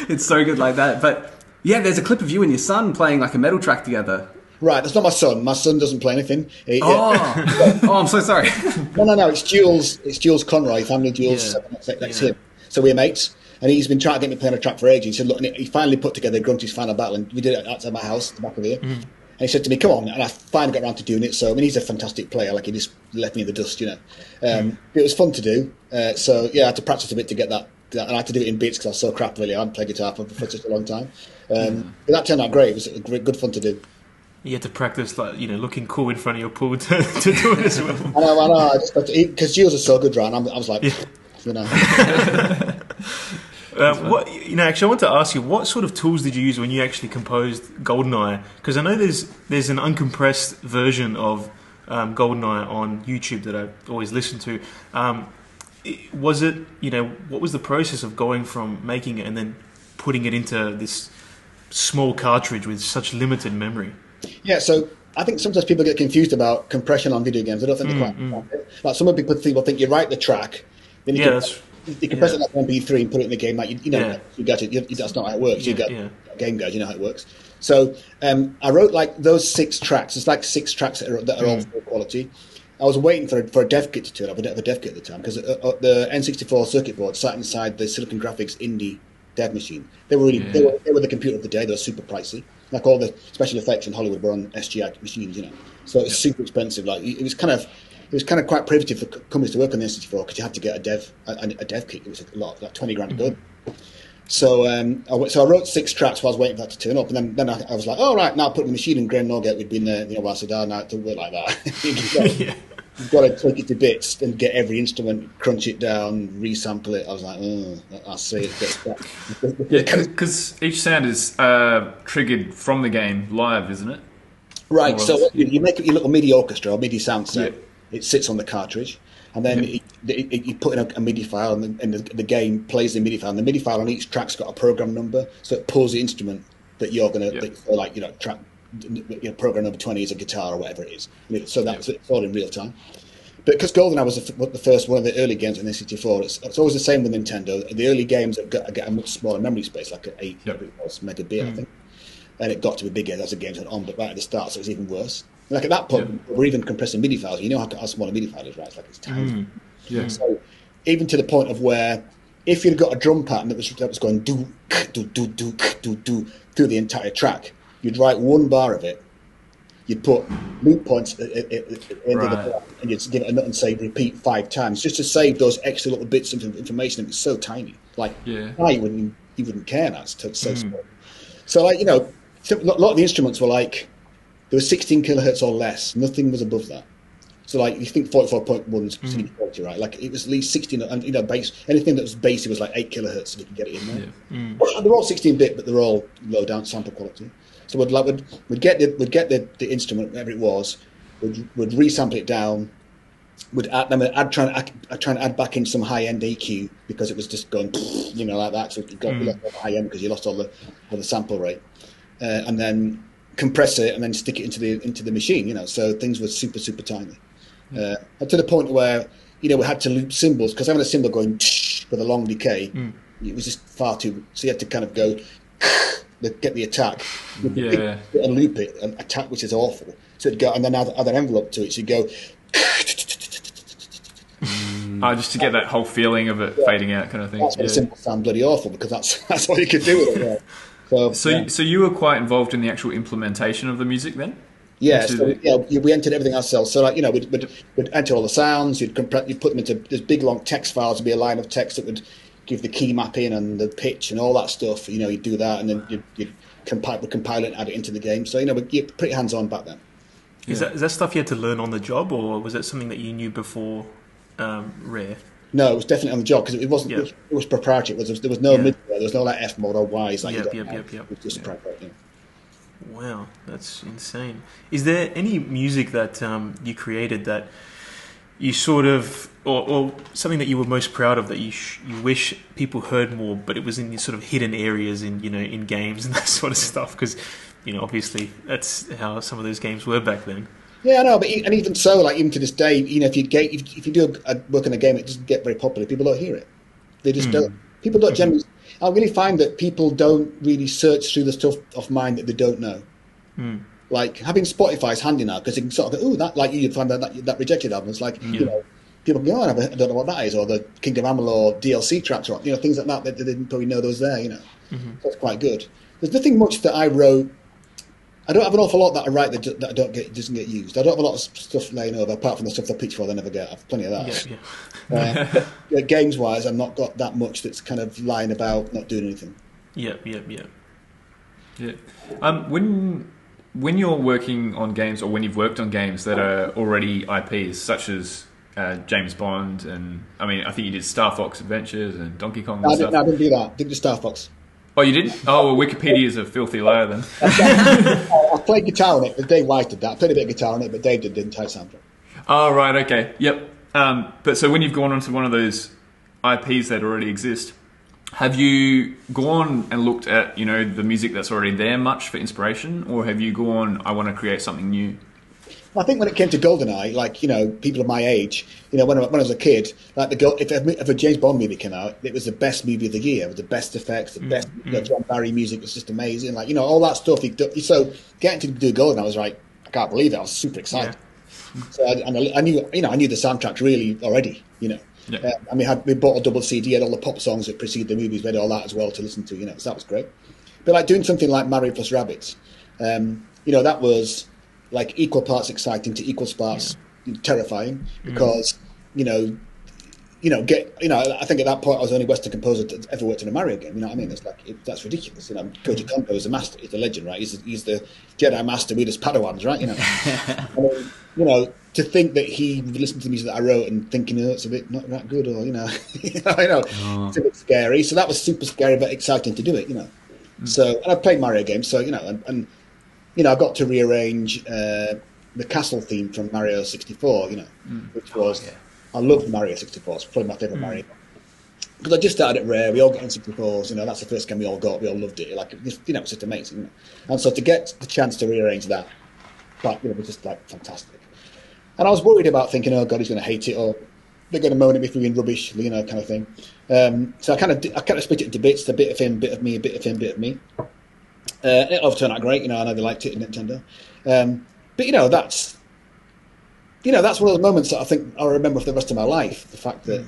it's so good like that. But Yeah, there's a clip of you and your son playing like a metal track together. Right, that's not my son. My son doesn't play anything. He- Oh, oh, I'm so sorry. No, no, no. It's Jules. It's Jules Conroy, family Jules. Yeah. so That's, that's Yeah. him. So we're mates, and he's been trying to get me playing a track for ages. He said, "Look," and he finally put together Grunty's final battle, and we did it outside my house, at the back of here. Mm-hmm. And he said to me, "Come on!" And I finally got around to doing it. So I mean, he's a fantastic player. Like he just left me in the dust, you know. Um, Mm. It was fun to do. Uh, so yeah, I had to practice a bit to get that. that and I had to do it in bits because I was so crap. Really, I hadn't played guitar for, for such a long time. Um, But that turned out great. It was a great, good fun to do. You had to practice, like you know, looking cool in front of your pool to, to do it as well. I know, I know. Because Jules is so good? I'm, I was like, you know. Um, what you know, actually, I want to ask you, what sort of tools did you use when you actually composed Goldeneye? Because I know there's there's an uncompressed version of um, Goldeneye on YouTube that I always listen to. Um, was it you know what was the process of going from making it and then putting it into this small cartridge with such limited memory? Yeah, so I think sometimes people get confused about compression on video games. I don't think Mm, they're quite understand it. like some of the people think will think you write the track, then you Yeah, can, that's you compress yeah. it like MP3 and put it in the game. Like you, you know, Yeah. you got it. You, that's not how it works. you got yeah. game guys. You know how it works. So um, I wrote like those six tracks. It's like six tracks that are, that are all Mm. full quality. I was waiting for a, for a dev kit to turn up. I didn't have a dev kit at the time because uh, uh, the N64 circuit board sat inside the Silicon Graphics Indy dev machine. They were really they, were, they were the computer of the day. They were super pricey. Like all the special effects in Hollywood were on SGI machines, you know. So it was super expensive. Like it was kind of it was kind of quite prohibitive for companies to work on the N64 because you had to get a dev a, a dev kit. It was a lot, like twenty grand a good. So, um, I, so I wrote six tracks while I was waiting for that to turn up, and then, then I, I was like, "All right, now put the machine in Graeme Norgate would be in there." You know, well, I said, "Oh, no, it doesn't work like that. you've, got, Yeah. you've got to take it to bits and get every instrument, crunch it down, resample it." I was like, "Oh, I see it." Gets that. Yeah, because each sound is uh, triggered from the game live, isn't it? Right. Or So you, you make your little MIDI orchestra or MIDI sound set. Yeah. It sits on the cartridge, and then it, it, it- you put in a, a MIDI file, and, the, and the, the game plays the MIDI file. And the MIDI file on each track's got a program number, so it pulls the instrument that you're going to, like you know, track, you know, program number twenty is a guitar or whatever it is. So that's it's all in real time. But because GoldenEye was the, the first one of the early games on the N64, it's, it's always the same with Nintendo. The early games have got, get a much smaller memory space, like an eight Yep. it megabit, I mm. think and it got to be bigger as the games went on. But right at the start, so it was even worse. Like at that point, we're even compressing MIDI files. You know how, how small a MIDI file is, right? It's like it's tiny. Mm. Yeah. So even to the point of where, if you'd got a drum pattern that was that was going do do do do do do through the entire track, you'd write one bar of it. You'd put loop points at, at, at, the end of the bar, and you'd give it a nut and say repeat five times, just to save those extra little bits of information. It was so tiny. Like Yeah. now you wouldn't you wouldn't care. That's so, so small. So like you know, a lot of the instruments were like there was 16 kilohertz or less. Nothing was above that. So like you think 44.1 is CD mm. quality, right? Like it was at least 16, and you know, bass anything that was bassy was like eight kilohertz, so you could get it in there. And mm. They're all 16 bit, but they're all low down sample quality. So we'd like we'd, we'd get the we'd get the, the instrument, whatever it was, we'd, we'd resample it down. Would add, then we'd add try and add, I'd try and add back in some high end EQ because it was just going, you know, like that. So you got you mm. lost all the high end because you lost all the all the sample rate, uh, and then compress it and then stick it into the into the machine. You know, so things were super super tiny, hmm. uh, and to the point where you know we had to loop cymbals because having a cymbal going with a long decay, hmm. it was just far too. So you had to kind of go get the attack, Yeah. and loop it, and attack which is awful. So it'd go and then add, add an envelope to it. So you go. Oh, just to get that whole feeling of it fading out, kind of thing. That's why the Yeah. cymbals sound bloody awful because that's that's all you could do with it. Yeah. So, So, yeah. so you were quite involved in the actual implementation of the music then? Yeah, so, the- yeah, we- we entered everything ourselves. So, like, you know, we'd, we'd, we'd enter all the sounds, you'd, compre- you'd put them into this big long text files, would be a line of text that would give the key mapping and the pitch and all that stuff. You know, you'd do that and then you'd, you'd compile, would compile it and add it into the game. So, you know, we're you're pretty hands on back then. Is that is that stuff you had to learn on the job, or was that something that you knew before um, Rare? No, it was definitely on the job because it wasn't. Yeah. It, was, it was proprietary. It was, there was no Yeah. mid. There was no like FMOD or Wwise like Yep, yep, yep, yep. It was just proprietary. Wow, that's insane. Is there any music that um, you created that you sort of, or, or something that you were most proud of that you sh- you wish people heard more, but it was in sort of hidden areas in you know in games and that sort of stuff? Because you know obviously that's how some of those games were back then. Yeah, I know, but and even so, like even to this day, you know, if you get if, if you do a, work in a game it doesn't get very popular, people don't hear it. They just don't. Hmm. People don't hmm. generally. I really find that people don't really search through the stuff of mine that they don't know. Hmm. Like having Spotify's handy now because you can sort of go, oh, that like you find that that, that rejected album. It's like you know, people go, oh, I don't know what that is, or the Kingdom Amalur DLC tracks, or you know, things like that that they didn't probably know those there. You know, mm-hmm. so that's quite good. There's nothing much that I wrote. I don't have an awful lot that I write that, that I don't get doesn't get used. I don't have a lot of stuff laying over apart from the stuff I pitch for. They never get. I've plenty of that. Yeah, yeah. Uh, games wise, I've not got that much that's kind of lying about, not doing anything. Yep, yep, yep. Yeah. Um, when when you're working on games, or when you've worked on games that are already IPs, such as uh, James Bond, and I mean, I think you did Star Fox Adventures and Donkey Kong and I didn't. I didn't do that. Didn't do Star Fox. Oh, you didn't? Oh, well, Wikipedia is a filthy liar then. I, played guitar on it, but Dave Wise did that. I played a bit of guitar on it, but Dave did the entire soundtrack. Oh, right, okay, yep. Um, but so when you've gone onto one of those IPs that already exist, have you gone and looked at you know the music that's already there much for inspiration, or have you gone, I want to create something new? I think when it came to GoldenEye, like you know, people of my age, you know, when I, when I was a kid, like the if, a- if a James Bond movie came out, it was the best movie of the year, with the best effects, the best you know, John Barry music was just amazing, like you know, all that stuff. He, so getting to do GoldenEye, I was like, I can't believe it. I was super excited. So I, and I, I knew, you know, I knew the soundtrack really already, you know. Yeah. Uh, and we had we bought a double CD, had all the pop songs that precede the movies, we had all that as well to listen to, you know. So that was great. But like doing something like Mario plus Rabbids, um, you know, that was like equal parts exciting to equal parts terrifying mm. because you know, you know, get you know, I think at that point I was the only Western composer that ever worked in a Mario game. You know what I mean? It's like it, that's ridiculous. You know, mm. Koji Kondo is a master, he's a legend, right? He's he's the Jedi master. We're just Padawans, right? You know, I mean, you know, to think that he listened to the music that I wrote and thinking, oh, it's a bit not that good, or you know, I know oh. it's a bit scary. So that was super scary but exciting to do it. You know, mm. so and I played Mario games, so you know, and, and you know, I got to rearrange uh, the castle theme from Mario 64, you know, which was, I loved Mario 64, it's probably my favourite Mario. Because I just started at Rare, we all got on 64s, you know, that's the first game we all got, we all loved it, like, it you know, it's just amazing. You know? And so to get the chance to rearrange that, but, you know, was just like fantastic. And I was worried about thinking, oh God, he's going to hate it, or they're going to moan at me for being rubbish, you know, kind of thing. Um, so I kind of, I kind of split it into bits, a bit of him, a bit of me, a bit of him, a bit of me. Uh, it all turned out great, you know. I know they liked it in Nintendo, um, but you know that's, you know, that's one of those moments that I think I'll remember for the rest of my life. The fact that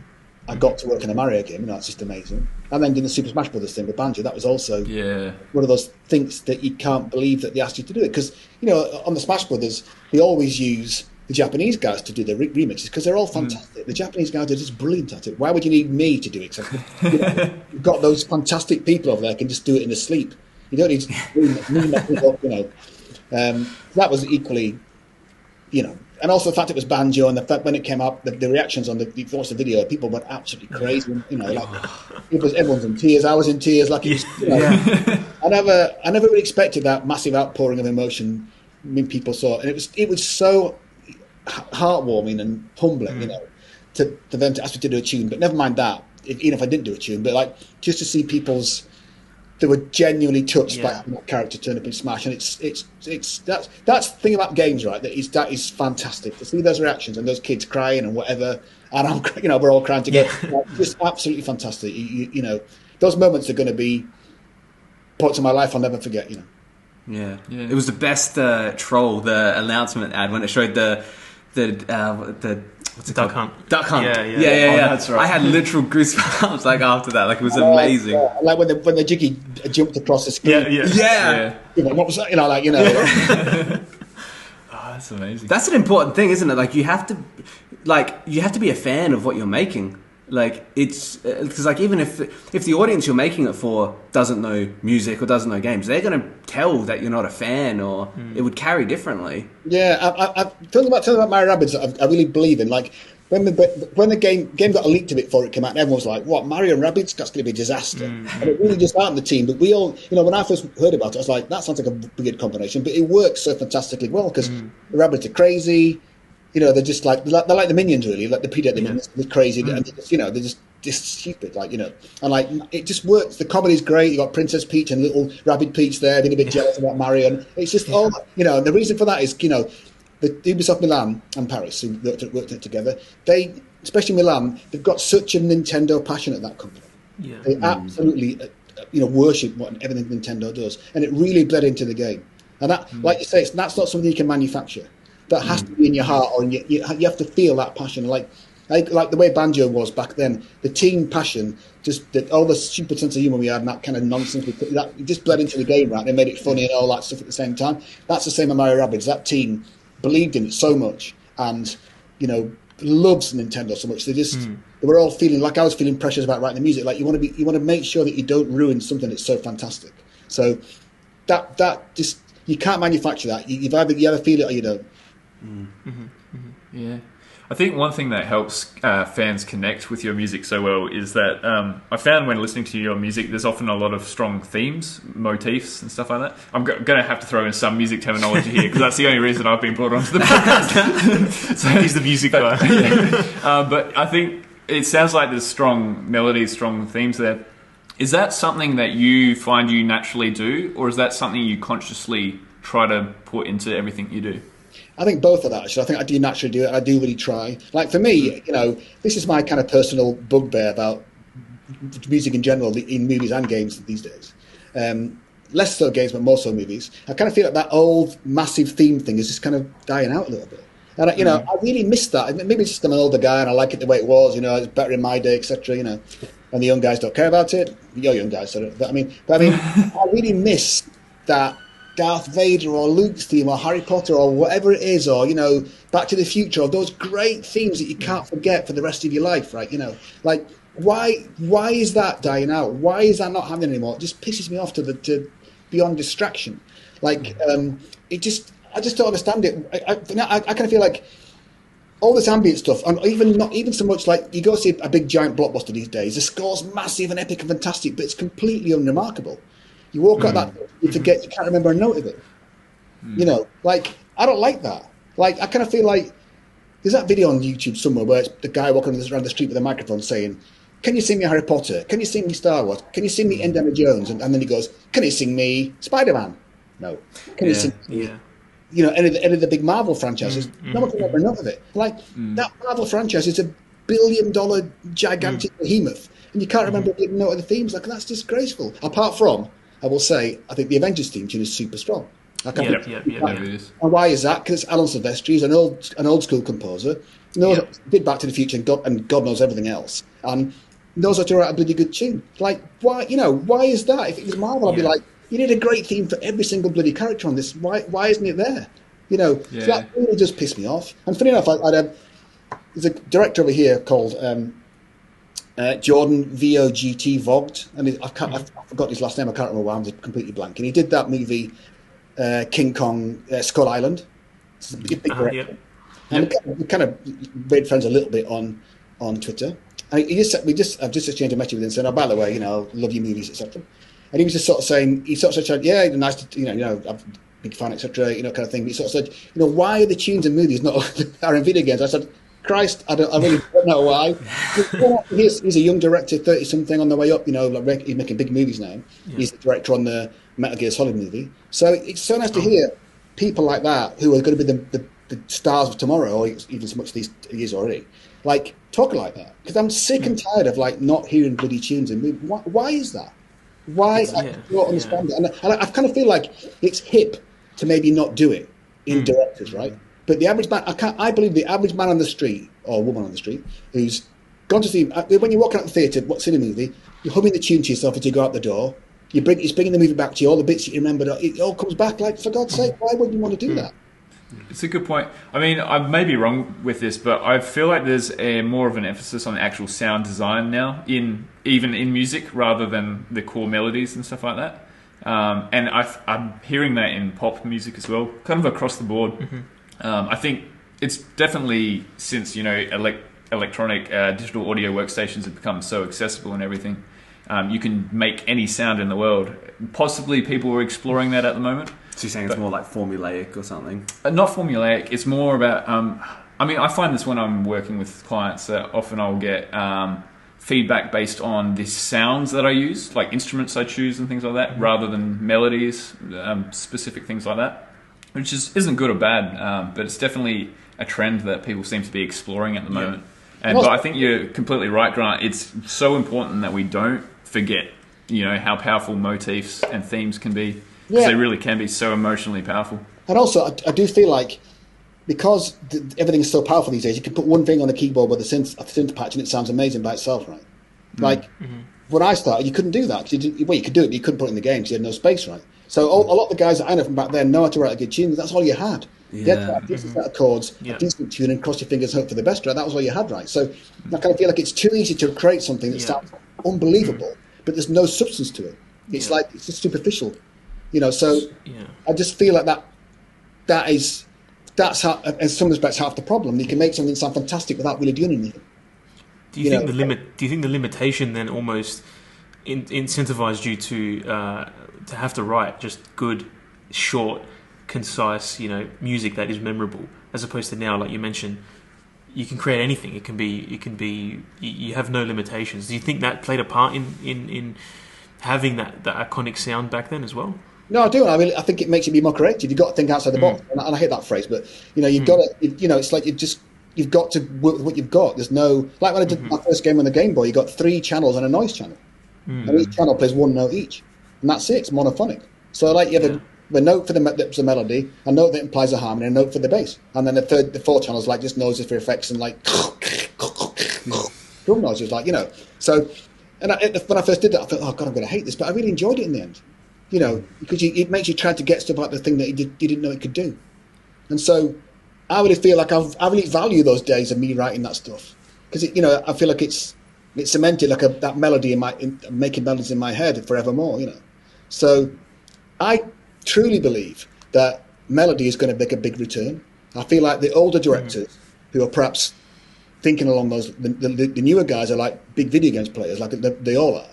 I got to work in a Mario game, you know, it's just amazing. And then doing the Super Smash Brothers thing with Banjo, that was also Yeah. one of those things that you can't believe that they asked you to do it because you know on the Smash Brothers they always use the Japanese guys to do the re- remixes because they're all fantastic. The Japanese guys are just brilliant at it. Why would you need me to do it? 'Cause, you know, you've got those fantastic people over there can just do it in their sleep. You don't need to it up, you know. Um, that was equally, you know, and also the fact it was banjo and the fact when it came up, the, the reactions on the you watch the video, people went absolutely crazy. You know, like it was everyone's in tears. I was in tears. Like was, you know, I never, I never really expected that massive outpouring of emotion when people saw it, and it was, it was so heartwarming and humbling, you know, to, for them to ask me to do a tune. But never mind that, if, even if I didn't do a tune, but like just to see people's, they were genuinely touched by having that character turn up in Smash, and it's, it's, it's that's that's the thing about games, right? That is that is fantastic to see those reactions and those kids crying and whatever, and I'm, you know, we're all crying together. Like, just absolutely fantastic. You, you, you know, those moments are going to be parts of my life I'll never forget. You know. Yeah. Yeah. It was the best uh, troll, the announcement ad when it showed the the uh, the what's it Duck called? Hunt. Duck Hunt. Yeah, Yeah, yeah. yeah, yeah. Oh, that's right. I had literal goosebumps like after that. Like it was amazing. Uh, like when the when the jiggy jumped across the screen. Yeah, yeah. yeah. Yeah. You know, what was that? You know, like you know. Oh, that's amazing. That's an important thing, isn't it? Like you have to, like you have to be a fan of what you're making. Like it's uh, because like even if if the audience you're making it for doesn't know music or doesn't know games, they're gonna tell that you're not a fan, or hmm. it would carry differently. Yeah, I, I, I talking about talking about Mario Rabbids I, I really believe in. Like when the when the game game got leaked a leak to it before it came out, and everyone was like, "What Mario and Rabbids? That's going to be a disaster." Hmm. And it really just out the team. But we all, you know, when I first heard about it, I was like, "That sounds like a weird combination," but it works so fantastically well because the hmm. Rabbids are crazy. You know, they're just like they're like, they're like the minions, really. Like the Peter the minions, they're crazy, and they're just, you know, they're just just stupid, like you know. And like it just works. The comedy's great. You got Princess Peach and little Rabbid Peach there, being a bit jealous about Mario. And it's just all you know. And the reason for that is, you know, the Ubisoft Milan and Paris, who worked, worked it together, they, especially Milan, they've got such a Nintendo passion at that company. Yeah. They absolutely, uh, you know, worship what everything Nintendo does, and it really bled into the game. And that, Hmm. like you say, it's, that's not something you can manufacture. That has mm. to be in your heart, or you, you, you have to feel that passion. Like, like, like the way banjo was back then, the team passion, just the, all the stupid sense of humor we had, and that kind of nonsense, we put, that just bled into the game, right? They made it funny and all that stuff at the same time. That's the same with Mario Rabbids. That team believed in it so much, and you know, loves Nintendo so much. They just mm. they were all feeling like I was feeling pressures about writing the music. Like you want to be, you want to make sure that you don't ruin something that's so fantastic. So that that just you can't manufacture that. You, you've either you either feel it or you don't. Yeah. I think one thing that helps uh, fans connect with your music so well is that um, I found when listening to your music, there's often a lot of strong themes, motifs, and stuff like that. I'm go- going to have to throw in some music terminology here because that's the only reason I've been brought onto the podcast. so, He's the music guy. uh, but I think it sounds like there's strong melodies, strong themes there. Is that something that you find you naturally do, or is that something you consciously try to put into everything you do? I think both of that. Actually, I think I do naturally do it. I do really try. Like for me, you know, this is my kind of personal bugbear about music in general, in movies and games these days. Um, less so games, but more so movies. I kind of feel like that old massive theme thing is just kind of dying out a little bit. And I, you know, I really miss that. Maybe it's just I'm an older guy and I like it the way it was. You know, it's better in my day, etc. You know, and the young guys don't care about it. You're young guys, so but I mean, but I mean, I really miss that Darth Vader or Luke's theme or Harry Potter or whatever it is, or you know, Back to the Future, or those great themes that you can't forget for the rest of your life, right? You know, like why why is that dying out? Why is that not happening anymore? It just pisses me off to the to beyond distraction. Like um, it just I just don't understand it. I, I, I kind of feel like all this ambient stuff, and even not even so much like you go see a big giant blockbuster these days. The score's massive and epic and fantastic, but it's completely unremarkable. You walk out that hmm. you forget you can't remember a note of it. Hmm. You know, like I don't like that. Like I kind of feel like there's that video on YouTube somewhere where it's the guy walking around the street with a microphone saying, "Can you sing me Harry Potter? Can you sing me Star Wars? Can you sing me hmm. Indiana Jones?" And, and then he goes, "Can you sing me Spider Man?" No. Can you Yeah. sing yeah. you know, any of the, any of the big Marvel franchises, no one can remember enough of it. Like that Marvel franchise is a billion dollar gigantic behemoth, and you can't remember a note of the themes. Like that's disgraceful. Apart from, I will say, I think the Avengers theme tune is super strong. I can't Yeah, yeah, yeah. It is. And why is that? Because Alan Silvestri is an old an old school composer. Knows, Yeah. Did Back to the Future and God, and God knows everything else, and knows how to write a bloody good tune. Like why? You know why is that? If it was Marvel, I'd be like, you need a great theme for every single bloody character on this. Why? Why isn't it there? You know, Yeah. so that really does piss me off. And funny enough, I, I'd, um, there's a director over here called um, uh, Jordan VOGT Vogt, and I, can't, I forgot his last name. I can't remember why. I'm just completely blank. And he did that movie, uh, King Kong, uh, Skull Island. It's a big, big Uh, director. yeah. And we kind of- we kind of made friends a little bit on on Twitter. And he just we just I've just exchanged a message with him saying, "Oh, by the way, you know, love your movies, etc." And he was just sort of saying, he sort of said, "Yeah, nice to you know, you know, I'm a big fan, etc." You know, kind of thing. But he sort of said, "You know, why are the tunes in movies not are in video games?" I said. Christ, I, don't, I really don't know why. he's, he's a young director, thirty something, on the way up. You know, like he's making big movies now. He's the director on the Metal Gear Solid movie. So it's so nice to oh. hear people like that who are going to be the, the, the stars of tomorrow, or even so much these years already, like talk like that. Because I'm sick and mm. tired of like not hearing bloody tunes in movies. Why, why is that? Why I yeah, don't understand it. And, I- and I kind of feel like it's hip to maybe not do it in mm. directors, right? But the average man, I can't. I believe the average man on the street or woman on the street who's gone to see uh, when you're walking out the theatre, what's in a movie, you're humming the tune to yourself as you go out the door. You bring, it's bringing the movie back to you. All the bits that you remembered, it all comes back. Like for God's sake, why would you want to do that? It's a good point. I mean, I may be wrong with this, but I feel like there's a more of an emphasis on the actual sound design now, in even in music, rather than the core melodies and stuff like that. Um, and i I'm hearing that in pop music as well, kind of across the board. Um, I think it's definitely since you know elec- electronic uh, digital audio workstations have become so accessible and everything. Um, you can make any sound in the world. Possibly people are exploring that at the moment. So you're saying it's more like formulaic or something? Uh, not formulaic. It's more about. Um, I mean, I find this when I'm working with clients that often I'll get um, feedback based on the sounds that I use, like instruments I choose and things like that, rather than melodies, um, specific things like that, which is isn't good or bad, um, but it's definitely a trend that people seem to be exploring at the moment. And Well- but I think you're completely right, Grant. It's so important that we don't forget you know how powerful motifs and themes can be. 'Cause Yeah. they really can be so emotionally powerful. And also, I, I do feel like because th- is so powerful these days, you can put one thing on a keyboard with a synth, a synth patch, and it sounds amazing by itself, right? Like when I started, you couldn't do that. 'cause You didn't, well, you could do it, but you couldn't put it in the game because you had no space, right? So all, a lot of the guys that I know from back then know how to write a good tune. That's all you had. You had to Yeah. have a decent set of chords, Yeah. a decent tune, and cross your fingers hope for the best. Right? That was all you had, right? So I kind of feel like it's too easy to create something that Yeah. sounds unbelievable, but there's no substance to it. It's like it's just superficial, you know. So Yeah. I just feel like that that is that's how, in some respects, half the problem. You can make something sound fantastic without really doing anything. Do you, You think know- the limit? Do you think the limitation then almost in, incentivized you to uh, to have to write just good, short, concise, you know, music that is memorable, as opposed to now, like you mentioned, you can create anything. It can be, it can be. You, have no limitations. Do you think that played a part in in, in having that that iconic sound back then as well? No, I do. I mean, I think it makes you be more creative. You've got to think outside the box, mm. and I, and I hate that phrase, but you know, you've mm. got to. You know, it's like you just you've got to work with what you've got. There's no like when I did mm-hmm. my first game on the Game Boy, you got three channels and a noise channel, Mm. and each channel plays one note each, and that's it. It's monophonic. So like you have a, a note for the that's a melody, a note that implies a harmony, a note for the bass, and then the third, the fourth channel is like just noises for effects and like drum noises, like you know. So, and I, when I first did that, I thought, oh god, I'm going to hate this, but I really enjoyed it in the end. You know, because you, it makes you try to get stuff out the thing that you, did, you didn't know it could do. And so, I really feel like I've, I really value those days of me writing that stuff because you know I feel like it's it's cemented like a, that melody in my in, making melodies in my head forevermore. You know, so I truly believe that melody is going to make a big return. I feel like the older directors mm-hmm. who are perhaps thinking along those, the, the, the newer guys are like big video games players, like they, they all are,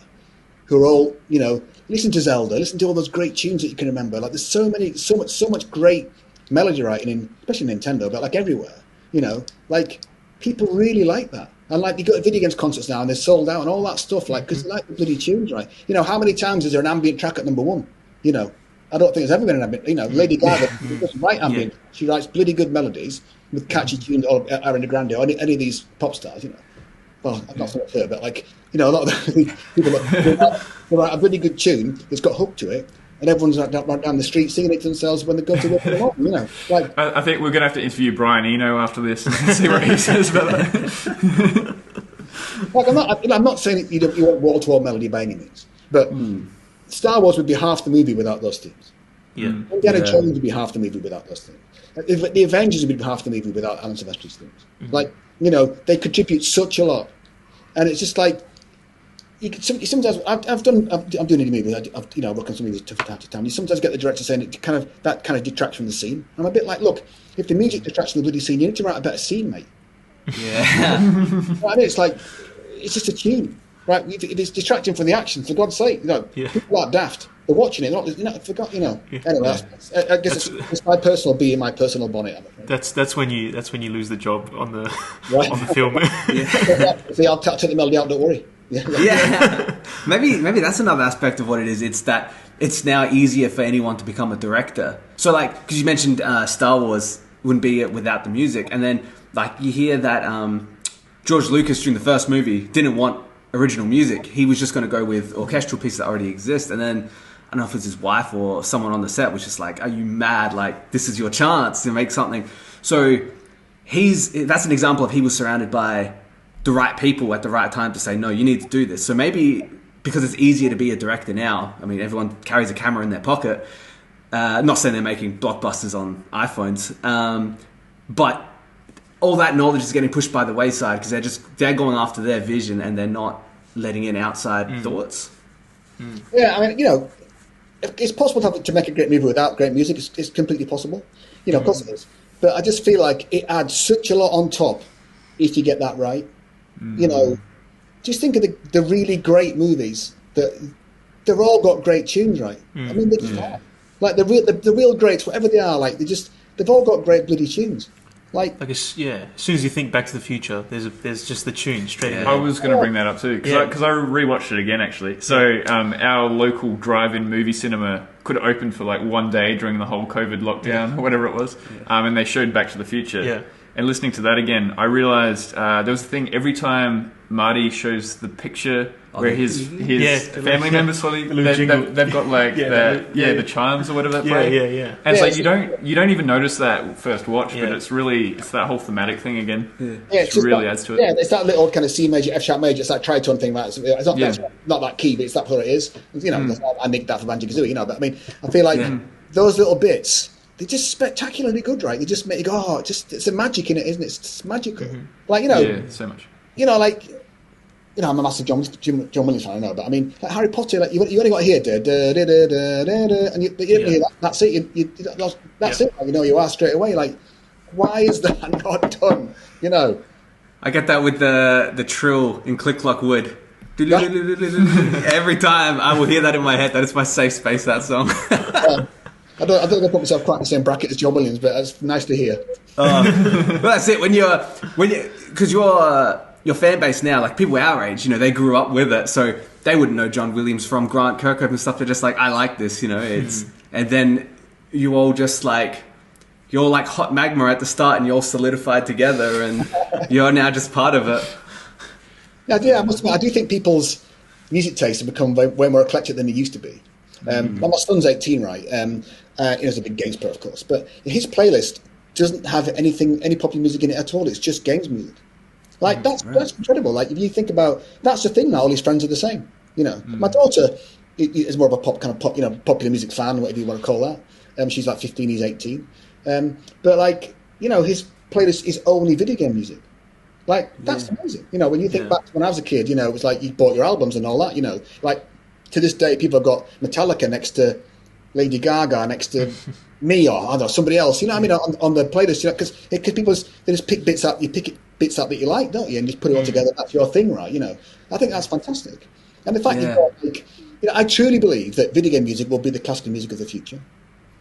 who are all, you know, listen to Zelda, listen to all those great tunes that you can remember. Like there's so many, so much, so much great melody writing in, especially Nintendo, but like everywhere, you know, like people really like that. And like you go to video games concerts now and they're sold out and all that stuff, like because they mm-hmm. like the bloody tunes, right? You know, how many times is there an ambient track at number one? You know, I don't think there's ever been an ambient. You know, Lady Gaga doesn't mm-hmm. write ambient. She writes bloody good melodies with mm-hmm. catchy tunes. Or uh, Ariana Grande or any, any of these pop stars. You know, well, I'm not so much her, but like you know, a lot of the people that they write, a really good tune that's got hook to it, and everyone's like down, right down the street singing it to themselves when they go to work in the morning. You know, like I, I think we're going to have to interview Brian Eno after this and see what he says about that. Like I'm not, I'm not saying you, don't, you want wall to wall melody by any means, but hmm. Star Wars would be half the movie without those themes. Yeah. Hmm. Indiana Yeah. Jones would be half the movie without those themes. Like, The the Avengers would be half the movie without Alan Silvestri's themes. Hmm. Like you know, they contribute such a lot, and it's just like you can, some, sometimes I've, I've done I've, I'm doing any movie I, I've, you know I work on some movies from time to time. You sometimes get the director saying it kind of that kind of detracts from the scene. I'm a bit like, look, if the music detracts from the bloody scene, you need to write a better scene, mate. Yeah. You know I mean, it's like it's just a tune, right? It's distracting from the action, for God's sake, you know, Yeah. people are daft. They're watching it, not you know, forgot, you know. Anyway, that's- I, I guess it's, That's- it's my personal bee in my personal bonnet. I'm. That's that's when you that's when you lose the job on the Right. on the film. See, I'll, I'll take the melody out. Don't worry. Yeah, maybe maybe that's another aspect of what it is. It's that it's now easier for anyone to become a director. So like because you mentioned uh, Star Wars wouldn't be it without the music, and then like you hear that um, George Lucas during the first movie didn't want original music. He was just going to go with orchestral pieces that already exist, and then. I don't know if it's his wife or someone on the set was just like, "Are you mad? Like this is your chance to make something." So he's that's an example of he was surrounded by the right people at the right time to say no you need to do this so maybe because it's easier to be a director now i mean everyone carries a camera in their pocket uh, not saying they're making blockbusters on iphones um, but all that knowledge is getting pushed by the wayside because they're just they're going after their vision and they're not letting in outside thoughts yeah. I mean, you know, it's possible to, have, to make a great movie without great music. It's, it's completely possible. You know, of course it is. But I just feel like it adds such a lot on top if you get that right. You know, just think of the, the really great movies that they've all got great tunes, right? I mean, they just are. Like the real, the, the real greats, whatever they are, like they just they've all got great bloody tunes. Like like as, yeah, as soon as you think Back to the Future, there's a, there's just the tune straight Yeah. ahead. I was going to bring that up too because Yeah. I, 'cause I rewatched it again actually. So um, our local drive-in movie cinema could open for like one day during the whole COVID lockdown or whatever it was, um, and they showed Back to the Future. Yeah. and listening to that again, I realized uh, there was a thing every time Marty shows the picture where the- his his Yeah, family little- members sort of the they, have they've got like Yeah, the, the- yeah, yeah. the chimes or whatever they Yeah, play. yeah, yeah. And it's like you don't you don't even notice that first watch, but it's really it's that whole thematic thing again. Yeah, It really that, adds to it. Yeah, it's that little kind of C major, F sharp major. It's that tritone thing. Right? It's not, Yeah. that's not that key, but it's that what it is. You know, that's- I nicked that for Banjo Kazooie. You know, but I mean, I feel like those little bits. They're just spectacularly good, right? They just make you go, oh, it's just it's a magic in it, isn't it? It's just magical. Mm-hmm. Like you know, Yeah, so much. you know, like you know, I'm a massive John Jim, John Williams fan, I know, but I mean, like Harry Potter, like you, you only got to hear da, da, da, da, da, da, da, and you, but you don't Yeah. hear that. That's it. You, you, that's, that's Yeah. it. Like, you know, you are straight away. Like, why is that not done? You know. I get that with the the trill in Click Clock Wood. Every time I will hear that in my head. That is my safe space. That song. I don't, I don't think I put myself quite in the same bracket as John Williams, but it's nice to hear. Well, that's it. When you're when you because your your fan base now, like people our age, you know, they grew up with it, so they wouldn't know John Williams from Grant Kirkhope and stuff. They're just like, I like this, you know. It's and then you all just like you're like hot magma at the start, and you're all solidified together, and you're now just part of it. Yeah, I do, I must admit, I do think people's music tastes have become way, way more eclectic than they used to be. Um, well, My son's 18, right? Um, uh, he's a big games player, of course, but his playlist doesn't have anything, any popular music in it at all. It's just games music. Like that's that's incredible. Like if you think about that's the thing now. All his friends are the same. You know, my daughter is more of a pop kind of pop, you know, popular music fan, whatever you want to call that. Um, she's like 15, he's 18. Um, but like you know, his playlist is only video game music. Like that's amazing. You know, when you think Yeah. back to when I was a kid, you know, it was like you bought your albums and all that. You know, like to this day, people have got Metallica next to Lady Gaga next to me or I don't know somebody else. You know, what I mean, on, on the playlist, you know, because because people just, they just pick bits up, you pick it, bits up that you like, don't you, and just put it all together. That's your thing, right? You know, I think that's fantastic. And the fact Yeah. you've got like, you know, I truly believe that video game music will be the classical music of the future.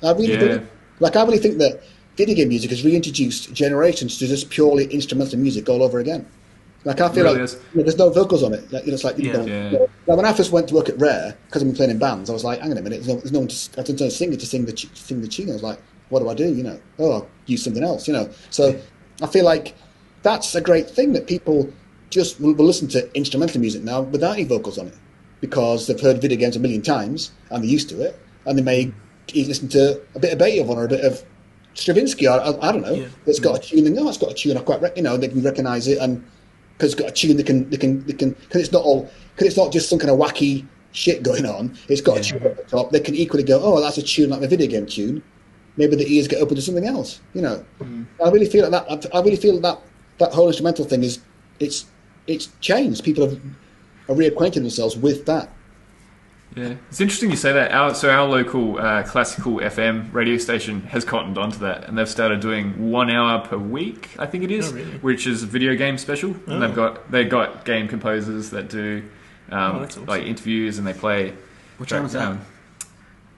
I really Yeah. believe. Like, I really think that video game music has reintroduced generations to just purely instrumental music all over again. Like, I feel Really like is. you know, there's no vocals on it. Like, you know, it's like, you Yeah. know, Yeah. like when I first went to work at Rare, because I've been playing in bands, I was like, hang on a minute, there's no, there's no one to, I didn't know a singer to sing the, sing the tune. I was like, what do I do? You know, oh, I'll use something else, you know. So I feel like that's a great thing that people just will, will listen to instrumental music now without any vocals on it because they've heard video games a million times and they're used to it, and they may listen to a bit of Beethoven or a bit of Stravinsky, or I, I don't know. Yeah. It's got a mm. tune. They know it's got a tune. I quite, you know, they can recognise it, and because it's got a tune, they can, they can, they can, because it's not all, because it's not just some kind of wacky shit going on. It's got a tune at the top. They can equally go, oh, that's a tune like a video game tune. Maybe the ears get open to something else. You know, hmm. I really feel like that. I really feel that that whole instrumental thing is it's it's changed. People have are reacquainted themselves with that. Yeah, it's interesting you say that. Our, so our local uh, classical FM radio station has cottoned onto that, and they've started doing one hour per week. I think it is, Oh, really? which is a video game special. And they've got they got game composers that do um, Oh, awesome. like interviews, and they play. Which one was that? um,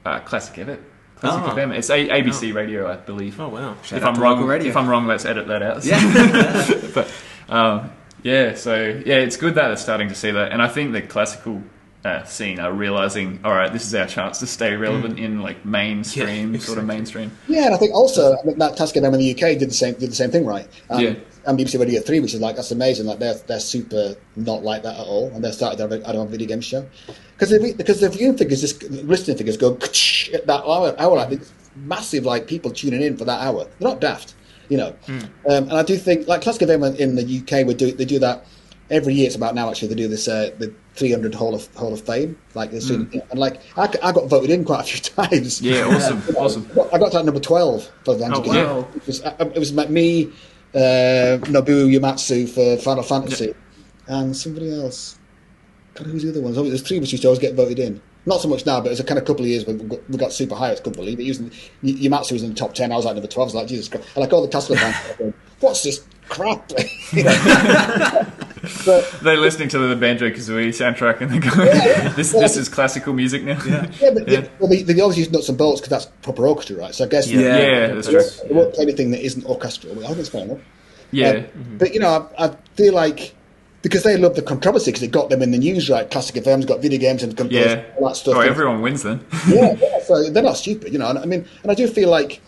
uh, Classic FM. Classic Oh. FM. It's a- ABC radio, I believe. Oh wow. Shout if I'm wrong, radio. if I'm wrong, let's edit that out. Yeah. but um, yeah, so yeah, it's good that they're starting to see that, and I think the classical uh, scene are realizing, all right, this is our chance to stay relevant in like mainstream, Yeah, sort of mainstream. Yeah, and I think also I mean, that Task FM in the UK did the same did the same thing, right? Um, Yeah. And BBC Radio Three, which is like that's amazing. Like they're they're super not like that at all, and they started their I don't know video game show because the because the viewing figures, just listening figures go at that hour, hour like it's massive, like people tuning in for that hour. They're not daft, you know. Um, and I do think like Classic FM in the UK would do they do that every year. It's about now actually they do this uh, the 300 Hall of Hall of Fame, like this, and like I, I got voted in quite a few times. Yeah, awesome, awesome. I got to like number twelve for the Oh, game. wow. It was, uh, it was like me, uh, Nobuo Uematsu for Final Fantasy, and somebody else. God, who's the other ones? Oh, there's three of us used to always get voted in. Not so much now, but it was a kind of couple of years when we got, we got super high. I couldn't believe it. He was in, was in the top ten. I was like number twelve. I was like Jesus Christ. And like all the Tesla fans, what's this crap? You know? but They're listening to the Banjo Kazooie soundtrack and they're going, "This this is classical music now." Yeah, yeah, but yeah. well, they, they always use nuts and bolts because that's proper orchestra, right? So I guess Yeah. Yeah. that's true. they won't play anything that isn't orchestral. I think it's fair enough. Yeah, Um, But you know, I, I feel like because they love the controversy because it got them in the news, right? Classic FM's got video games and yeah. all that stuff. Oh, everyone wins then. yeah, yeah, so they're not stupid, you know. And I mean, and I do feel like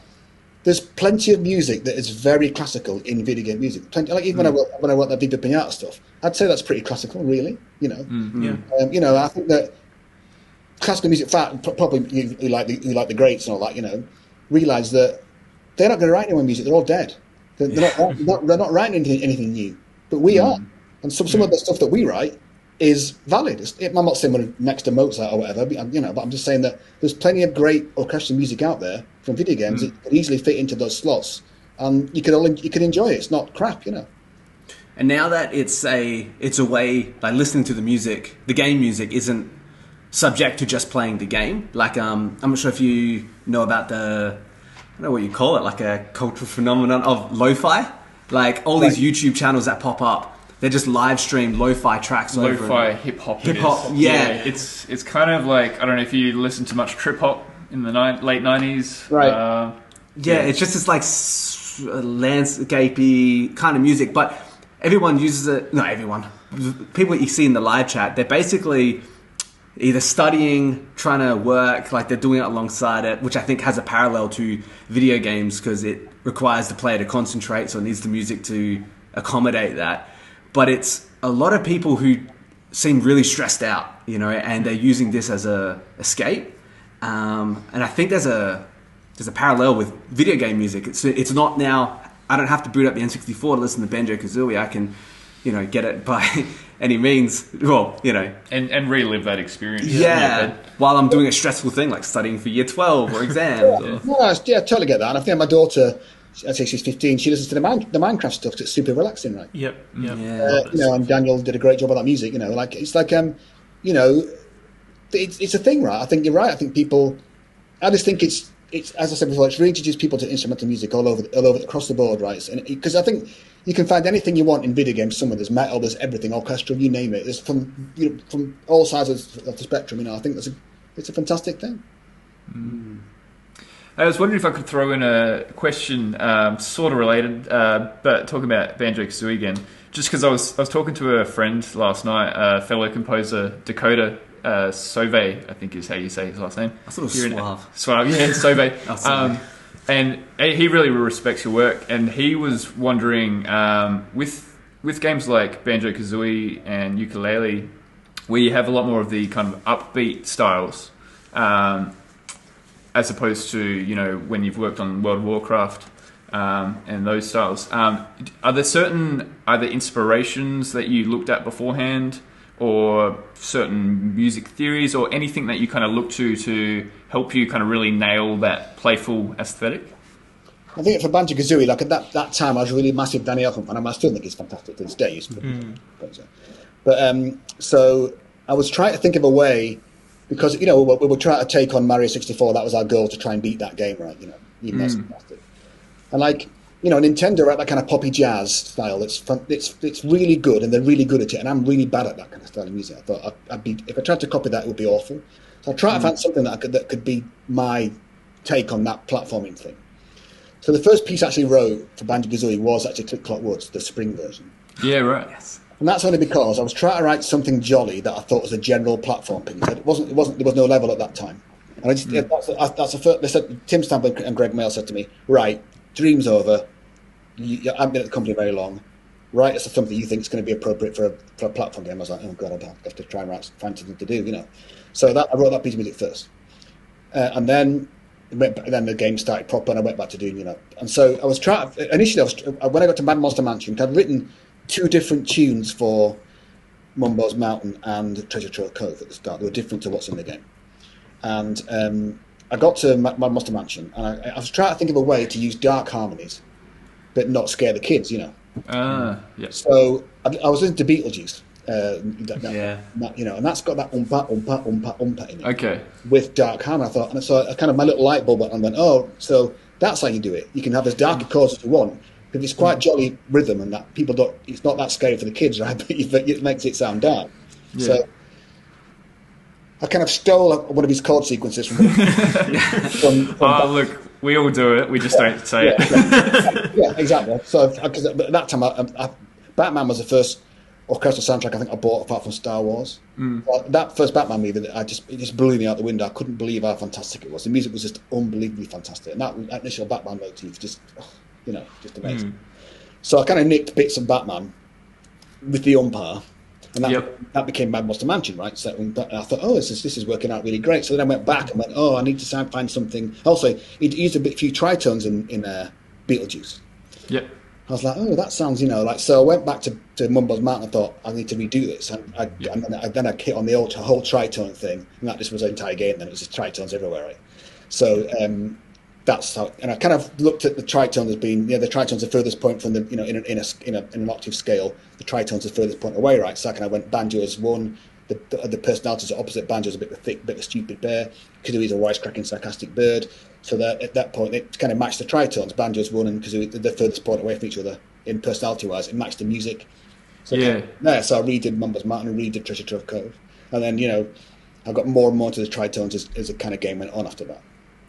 there's plenty of music that is very classical in video game music. Plenty, like even when I mm. wrote, when I wrote that Viva Pinata stuff, I'd say that's pretty classical, really. You know, mm, mm. Yeah. um, you know, I think that classical music, fa- probably you, who like the, who like the greats and all that, you know, realize that they're not going to write any more music. They're all dead. They're, they're, not, they're, not, they're not writing anything, anything new, but we are. And some some of the stuff that we write is valid. It's, I'm not saying we're next to Mozart or whatever, but, you know, but I'm just saying that there's plenty of great orchestral music out there from video games it could easily fit into those slots, and you can all, you can enjoy it. It's not crap, you know. And now that it's a it's a way like listening to the music, the game music isn't subject to just playing the game. Like um, I'm not sure if you know about the I don't know what you call it, like a cultural phenomenon of lo-fi. Like all these YouTube channels that pop up, they're just live streamed lo-fi tracks. over Lo-fi hip hop. Hip-hop, is. yeah. It's it's kind of like I don't know if you listen to much trip hop in the ni- late nineties. Right. Uh, Yeah, it's just this like s- uh, landscapey kind of music, but everyone uses it. No, everyone. People you see in the live chat, they're basically either studying, trying to work, like they're doing it alongside it, which I think has a parallel to video games because it requires the player to concentrate, so it needs the music to accommodate that. But it's a lot of people who seem really stressed out, you know, and they're using this as a escape. Um, and I think there's a there's a parallel with video game music. It's it's not now. I don't have to boot up the N64 to listen to Banjo Kazooie. I can, you know, get it by any means. Well, you know, and and relive that experience. yeah. While I'm doing a stressful thing like studying for year 12 or exams. or, No, no, I- yeah, I totally get that. And I think my daughter, I'd say she's 15, she listens to the, Mine- the Minecraft stuff 'cause it's super relaxing, right? Yep. Yep. yeah. Uh, you know, and Daniel did a great job on that music. You know, like it's like um, you know, it's it's a thing, right? I think you're right. I think people, I just think it's it's as I said before, it's reintroduced people to instrumental music all over all over across the board, right? And because I think you can find anything you want in video games. Somewhere there's metal, there's everything, orchestral, you name it. There's from you know from all sides of, the spectrum. You know, I think that's a it's a fantastic thing. I was wondering if I could throw in a question, um, sort of related, uh, but talking about Banjo Kazooie again. Just because I was I was talking to a friend last night, uh, fellow composer Dakota uh, Sove, I think is how you say his last name. I thought it was Suave. Yeah, Sove. Um, and he really respects your work, and he was wondering um, with with games like Banjo Kazooie and Yooka-Laylee, where you have a lot more of the kind of upbeat styles. Um, as opposed to you know when you've worked on World of Warcraft um, and those styles. Um, are there certain either inspirations that you looked at beforehand, or certain music theories, or anything that you kind of look to to help you kind of really nail that playful aesthetic? I think for Banjo Kazooie, like at that, that time, I was a really massive Danny Elfman fan. I, still think he's fantastic to this day. He's But um, so I was trying to think of a way because you know we, we were trying to take on Mario 64. That was our goal to try and beat that game, right? You know, even though it's fantastic. And like you know, Nintendo are at that kind of poppy jazz style. It's fun, it's it's really good, and they're really good at it. And I'm really bad at that kind of style of music. I thought I'd, I'd be if I tried to copy that, it would be awful. So I tried to mm. find something that I could that could be my take on that platforming thing. So the first piece I actually wrote for Banjo Kazooie was actually Click Clock Woods, the spring version. Yeah, right. Yes. And that's only because I was trying to write something jolly that I thought was a general platform piece. It wasn't. It wasn't. There was no level at that time. And I just, mm. that's, that's the first. They said Tim Stamp and Gregg Mayles said to me, "Right, dream's over. You, I haven't been at the company very long. Write us something you think is going to be appropriate for a, for a platform game." I was like, "Oh God, I have to try and write, find something to do," you know. So that I wrote that piece of music first, uh, and then went then the game started proper, and I went back to doing you know. And so I was trying. Initially, I was when I got to Mad Monster Mansion, I'd written two different tunes for Mumbo's Mountain and Treasure Trove Cove at the start. They were different to what's in the game. And um, I got to my, Monster Mansion, and I, I was trying to think of a way to use dark harmonies, but not scare the kids, you know. Ah, yeah. So I, I was into Beetlejuice. Uh, that, that- Yeah. that, you know, and that's got that umpa umpa umpa umpa in it Okay. with dark harmony. I thought, and so I kind of my little light bulb went on and went, oh, so that's how you do it. You can have as dark a chords as you want, because it's quite jolly rhythm, and that people don't. It's not that scary for the kids, right? But it it makes it sound dark. So I kind of stole one of his chord sequences from from, from Oh, look, we all do it. We just don't say it. yeah, yeah, exactly. So, because at that time, I, I, Batman was the first orchestral soundtrack I think I bought apart from Star Wars. Hmm. Well, that first Batman movie, that I just it just blew me out the window. I couldn't believe how fantastic it was. The music was just unbelievably fantastic, and that, that initial Batman motif just, you know, just amazing. Hmm. So I kind of nicked bits of Batman with the umpire, and that, Yep. that became Mad Monster Mansion, right? So I thought, oh, this is this is working out really great. So then I went back and went, oh, I need to find something. Also, it used a bit, few tritones in in uh, Beetlejuice. Yep. I was like, oh, that sounds, you know, like. So I went back to, to Mumbo's Mountain. and thought I need to redo this, and, I, and then, I, then I hit on the old, whole tritone thing, and that just was the entire game. Then it was just tritones everywhere, right? So um, that's how, and I kind of looked at the tritone as being, yeah, the tritone's the furthest point from the, you know, in, a, in, a, in, a, in an octave scale, the tritone's the furthest point away, right? So I kind of went banjo as one, the, the, the personalities are opposite. Banjo's a bit of a thick, bit of a stupid bear. Kazooie's a wisecracking, sarcastic bird. So that at that point, it kind of matched the tritones. Banjo's one and Kazooie, the furthest point away from each other in personality-wise. It matched the music. So Yeah. kind of- yeah, so I redid Mumbo's Mountain and redid Treasure Trove Cove. And then, you know, I got more and more into the tritones as, as the kind of game went on after that.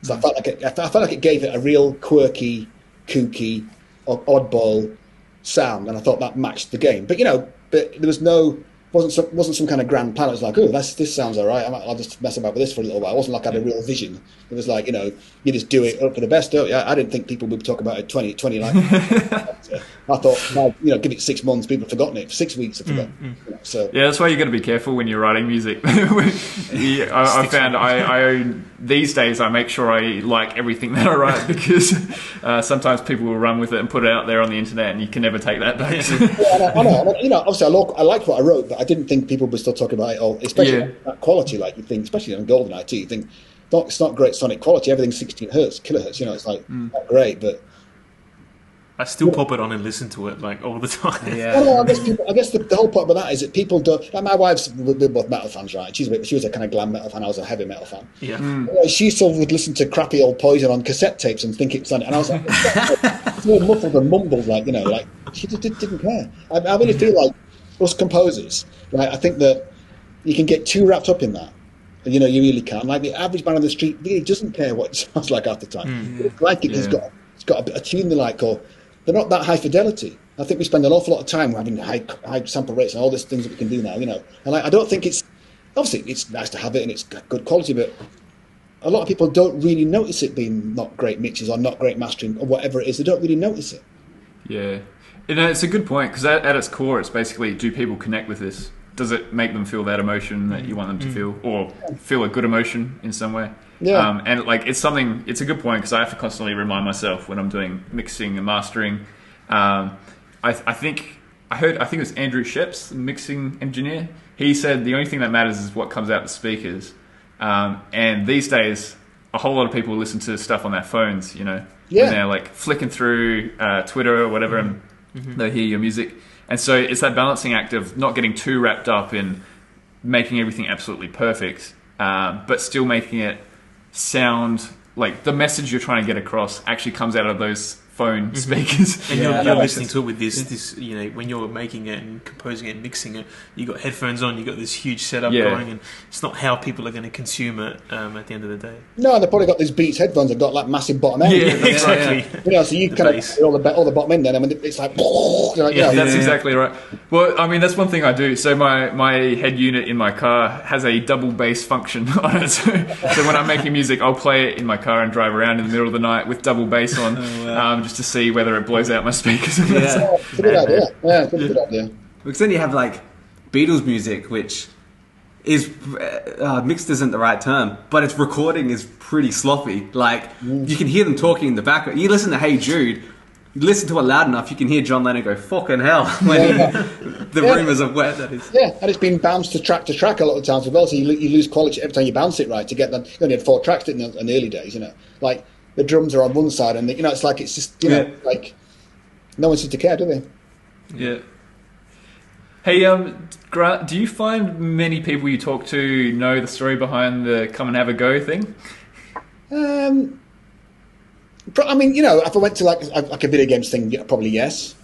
So I felt like it, I felt like it gave it a real quirky, kooky, oddball sound, and I thought that matched the game. But you know, but there was no wasn't some, wasn't some kind of grand plan. It was like, oh, that's, this sounds all right. I'll just mess about with this for a little while. It wasn't like I had a real vision. It was like, you know, you just do it up for the best, don't you? I, I didn't think people would talk about it 20, 20 like. I thought, well, you know, give it six months, people have forgotten it. For six weeks, have forgotten. You know, so Yeah, that's why you got to be careful when you're writing music. yeah, I, I found I, I these days I make sure I like everything that I write because uh, sometimes people will run with it and put it out there on the internet, and you can never take that back. Yeah, I know, I know. You know, obviously, I, lo- I liked what I wrote, but I didn't think people would still talk about it, or especially Yeah. that quality. Like you think, especially on GoldenEye too, you think not, it's not great sonic quality. Everything's 16 hertz, kilohertz. You know, it's like Mm. not great, but I still pop it on and listen to it like all the time. I, Yeah. don't know, I guess people, I guess the, the whole point about that is that people don't. Like my wife's we're both metal fans, right? She's a bit, she was a kind of glam metal fan. I was a heavy metal fan. Yeah. Mm. You know, She still would listen to crappy old Poison on cassette tapes and think it's on. And I was like, it's more muffled and mumbled, like you know, like she just did, didn't care. I, I really feel like us composers, right? I think that you can get too wrapped up in that. You know, you really can't. Like the average man on the street really doesn't care what it sounds like half the time. But it's like it, has got it's got a, a tune they like, or they're not that high fidelity. I think we spend an awful lot of time having high, high sample rates and all these things that we can do now. You know, and I, I don't think it's obviously it's nice to have it and it's good quality, but a lot of people don't really notice it being not great mixes or not great mastering or whatever it is. They don't really notice it. Yeah, you know, it's a good point because at, at its core, it's basically do people connect with this? Does it make them feel that emotion that you want them to mm. feel, or feel a good emotion in some way? Yeah. Um, and like it's something, it's a good point because I have to constantly remind myself when I'm doing mixing and mastering. Um, I, I think I heard, I think it was Andrew Scheps, the mixing engineer. He said the only thing that matters is what comes out the speakers. Um, and these days, a whole lot of people listen to stuff on their phones. You know, Yeah. when they're like flicking through uh, Twitter or whatever, and they hear your music. And so it's that balancing act of not getting too wrapped up in making everything absolutely perfect, um, but still making it sound like the message you're trying to get across actually comes out of those phone speakers. And Yeah, you're, you're makes listening to it with this, this, you know, when you're making it and composing it and mixing it, you got headphones on, you got this huge setup Yeah. going, and it's not how people are going to consume it um, at the end of the day. No, they've probably got these Beats headphones that got like massive bottom end. Yeah, exactly. You know, so you The kind bass. of all the all the bottom end. Then I mean, it's like, you're like, you know, That's exactly right. Well, I mean, that's one thing I do. So my, my head unit in my car has a double bass function on it. So, so when I'm making music, I'll play it in my car and drive around in the middle of the night with double bass on, um, just to see whether it blows out my speakers. Yeah. Yeah, it's a good idea. Yeah, it's a good idea. Because then you have like Beatles music, which is uh, mixed isn't the right term, but its recording is pretty sloppy. Like you can hear them talking in the background. You listen to Hey Jude, you listen to it loud enough, you can hear John Lennon go "fucking hell" when Yeah. the Yeah. rumors of where that is. Yeah, and it's been bounced to track to track a lot of times as well. So you, you lose quality every time you bounce it right to get them. You only had four tracks in the, in the early days, you know. Like the drums are on one side, and the, you know it's like it's just you know Yeah. like no one seems to care, do they? Yeah. Hey, um, Grant, do you find many people you talk to know the story behind the "come and have a go" thing? Um, I mean, you know, if I went to like like a video games thing, probably yes.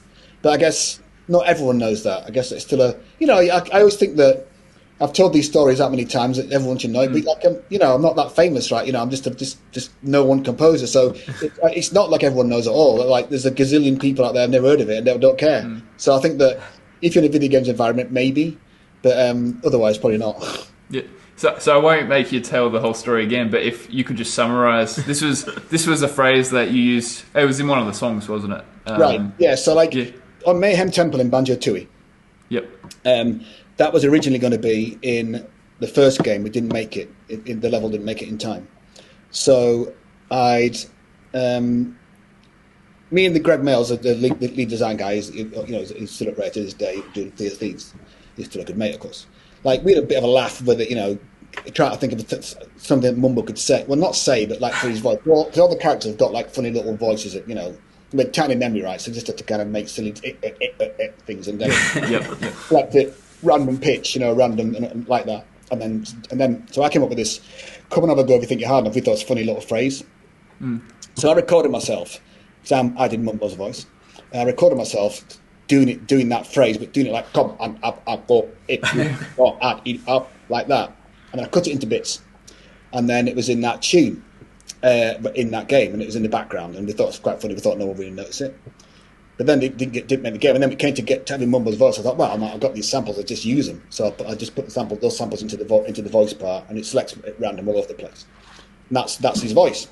But I guess not everyone knows that. I guess it's still a, you know, I, I always think that I've told these stories that many times that everyone should know. it. But like, I'm, you know, I'm not that famous, right? You know, I'm just a just just no one composer. So it, it's not like everyone knows it all. Like, there's a gazillion people out there I've never heard of it and they don't care. So I think that if you're in a video games environment, maybe, but um, otherwise, probably not. Yeah. So, so I won't make you tell the whole story again, but if you could just summarize, this was this was a phrase that you used. It was in one of the songs, wasn't it? Um, right. Yeah. So like yeah. on Mayahem Temple in Banjo Tooie, Yep. um, that was originally going to be in the first game. We didn't make it. In, in the level didn't make it in time. So I'd, um, me and the Gregg Mayles, the lead, the lead design guy, is, you know, he's still at Rare to this day doing Sea of Thieves. He's still a good mate, of course. Like we had a bit of a laugh with it, you know, trying to think of th- something that Mumbo could say. Well, not say, but like for his voice. Well, 'cause all the characters have got like funny little voices that you know. With tiny memory rights, so just have to kind of make silly eh, eh, eh, eh, things and then yep. like the random pitch, you know, random and, and like that. And then, and then, so I came up with this: "Come and have a go if you think you're hard enough." We thought it's a funny little phrase. So I recorded myself. Sam, I did Mumbo's voice. And I recorded myself doing it, doing that phrase, but doing it like "come and up, up, go, it, go, and eat up," like that. And then I cut it into bits, and then it was in that tune, uh, but in that game, and it was in the background. And we thought it was quite funny. We thought no one really noticed it. But then it didn't, get, didn't make the game, and then it came to get to having Mumbo's voice. I thought, well, I've got these samples, I just use them. So I, put, I just put the sample, those samples into the vo- into the voice part, and it selects it random all over the place. And that's that's his voice.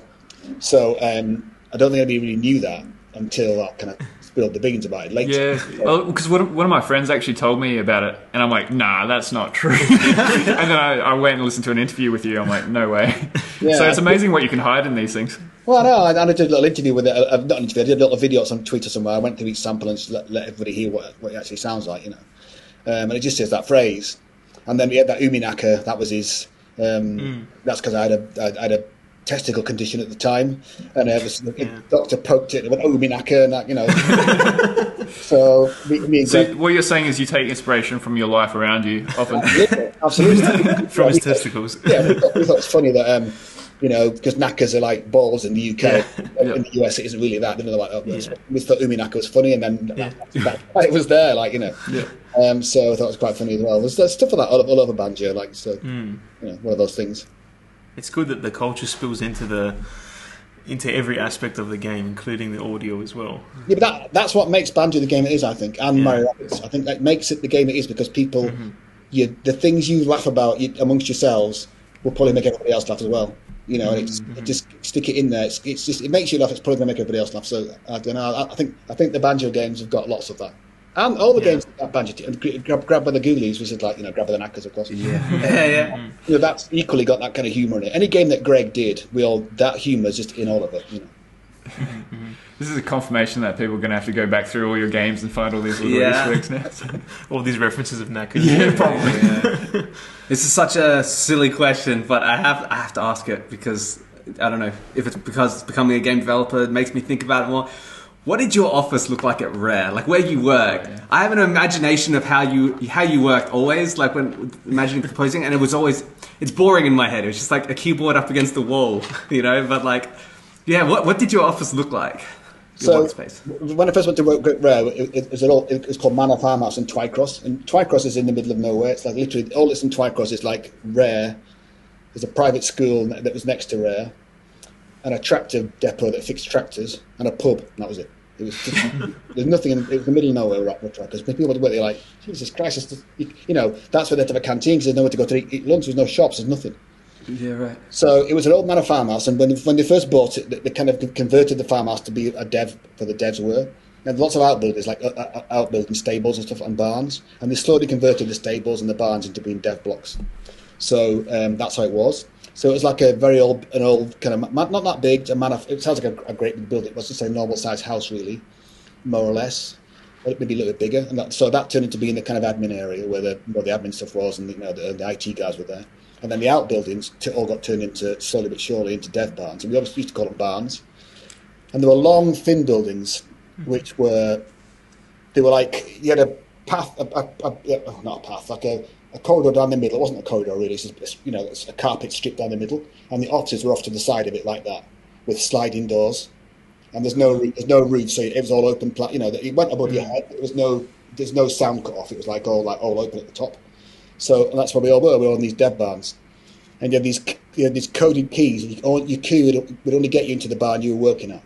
So um, I don't think anybody really knew that until I kind of spilled the beans about it later. Yeah, well, because one, of- one of my friends actually told me about it, and I'm like, nah, that's not true. and then I, I went and listened to an interview with you. I'm like, no way. Yeah. So it's amazing what you can hide in these things. Well, no, I, I did a little interview with it. Uh, not an interview. I did a little video on some Twitter somewhere. I went through each sample and just let, let everybody hear what, what it actually sounds like, you know. Um, and it just says that phrase. And then we had that Uminaka. That was his. Um, That's because I had a I, I had a testicle condition at the time, and uh, the, the doctor poked it and went Uminaka, and that, you know. so me, me and So Greg, what you're saying is you take inspiration from your life around you often. yeah, absolutely from his Yeah, we- testicles. yeah, we thought, we thought it's funny that um, you know because knackers are like balls in the UK. In the US, it isn't really that. They're like, oh, that's- We thought Uminaka was funny, and then that, that- it was there, like you know. Yeah. Um, so I thought it was quite funny as well. There's, there's stuff like that all, all over banjo, like so. You know, one of those things. It's good that the culture spills into the into every aspect of the game, including the audio as well. Yeah, but that, that's what makes banjo the game it is, I think, and Mario Rabbids. I think that makes it the game it is because people, you, the things you laugh about you, amongst yourselves will probably make everybody else laugh as well. You know, and it's, mm-hmm. it just stick it in there. It's, it's just it makes you laugh. It's probably going to make everybody else laugh. So I don't know. I, I think I think the banjo games have got lots of that, and all the Yeah. games that banjo and grab, grab by the ghoulies, which is like you know grab by the knackers, of course. Yeah, mm-hmm. yeah, yeah. You know, that's equally got that kind of humour in it. Any game that Greg did, we all that humour is just in all of it. You know. Mm-hmm. This is a confirmation that people are going to have to go back through all your games and find all these little Yeah. Easter eggs now. All these references of knackers. yeah, probably. This is such a silly question, but I have I have to ask it because I don't know if it's because becoming a game developer it makes me think about it more. What did your office look like at Rare? Like where you worked? Oh, I have an imagination of how you how you worked always. Like when imagining composing, and it was always it's boring in my head. It was just like a keyboard up against the wall, you know. But like, yeah, what what did your office look like? So when I first went to work at Rare, it, it, was old, it was called Manor Farmhouse in Twycross, and Twycross is in the middle of nowhere. It's like literally all that's in Twycross is like Rare. There's a private school that was next to Rare, and a tractor depot that fixed tractors, and a pub. And that was it. It was just, there's nothing in it was the middle of nowhere right with tractors. People would they're like, Jesus Christ, you, you know, that's where they have a canteen because there's nowhere to go to eat, eat lunch. There's no shops. There's nothing. Yeah, right. So it was an old manor farmhouse, and when when they first bought it, they, kind of converted the farmhouse to be a dev for the devs were. And lots of outbuildings, like uh, uh, outbuilding stables and stuff, and barns. And they slowly converted the stables and the barns into being dev blocks. So um, that's how it was. So it was like a very old, an old kind of not that big. A manor, it sounds like a, a great big building. It was just a normal sized house, really, more or less. Maybe a little bit bigger. And that, so that turned into being the kind of admin area where the where the admin stuff was, and you know the, the IT guys were there. And then the outbuildings t- all got turned into slowly but surely into dev barns. And we obviously used to call them barns. And there were long, thin buildings, hmm. which were they were like you had a path, a, a, a, oh, not a path, like a, a corridor down the middle. It wasn't a corridor really. It's just, you know, it's a carpet strip down the middle, and the offices were off to the side of it like that, with sliding doors. And there's no there's no roof, so it was all open. Pla- you know, it went above your hmm. head. There was no there's no sound cut off. It was like all like all open at the top. So that's where we all were. We were on these dev barns, and you had these you had these coded keys. And you, all- your key would, would only get you into the barn you were working at.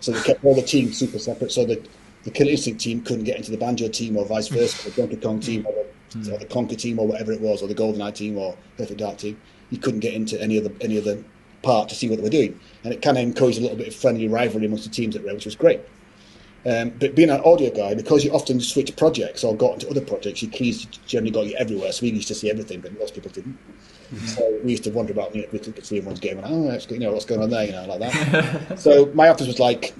So they kept all the teams super separate. So that the Killer Instinct team couldn't get into the Banjo team, or vice versa. The Donkey Kong team, or the, hmm. or the Conker team, or whatever it was, or the Golden Eye team, or Perfect Dark team. You couldn't get into any other any of the part to see what they were doing, and it kind of encouraged a little bit of friendly rivalry amongst the teams at Rare, which was great. Um, but being an audio guy, because you often switch projects or got into other projects, your keys generally got you everywhere. So we used to see everything, but most people didn't. So we used to wonder about, you know, we could see everyone's game and, oh, that's good, you know, what's going on there, you know, like that. so my office was like,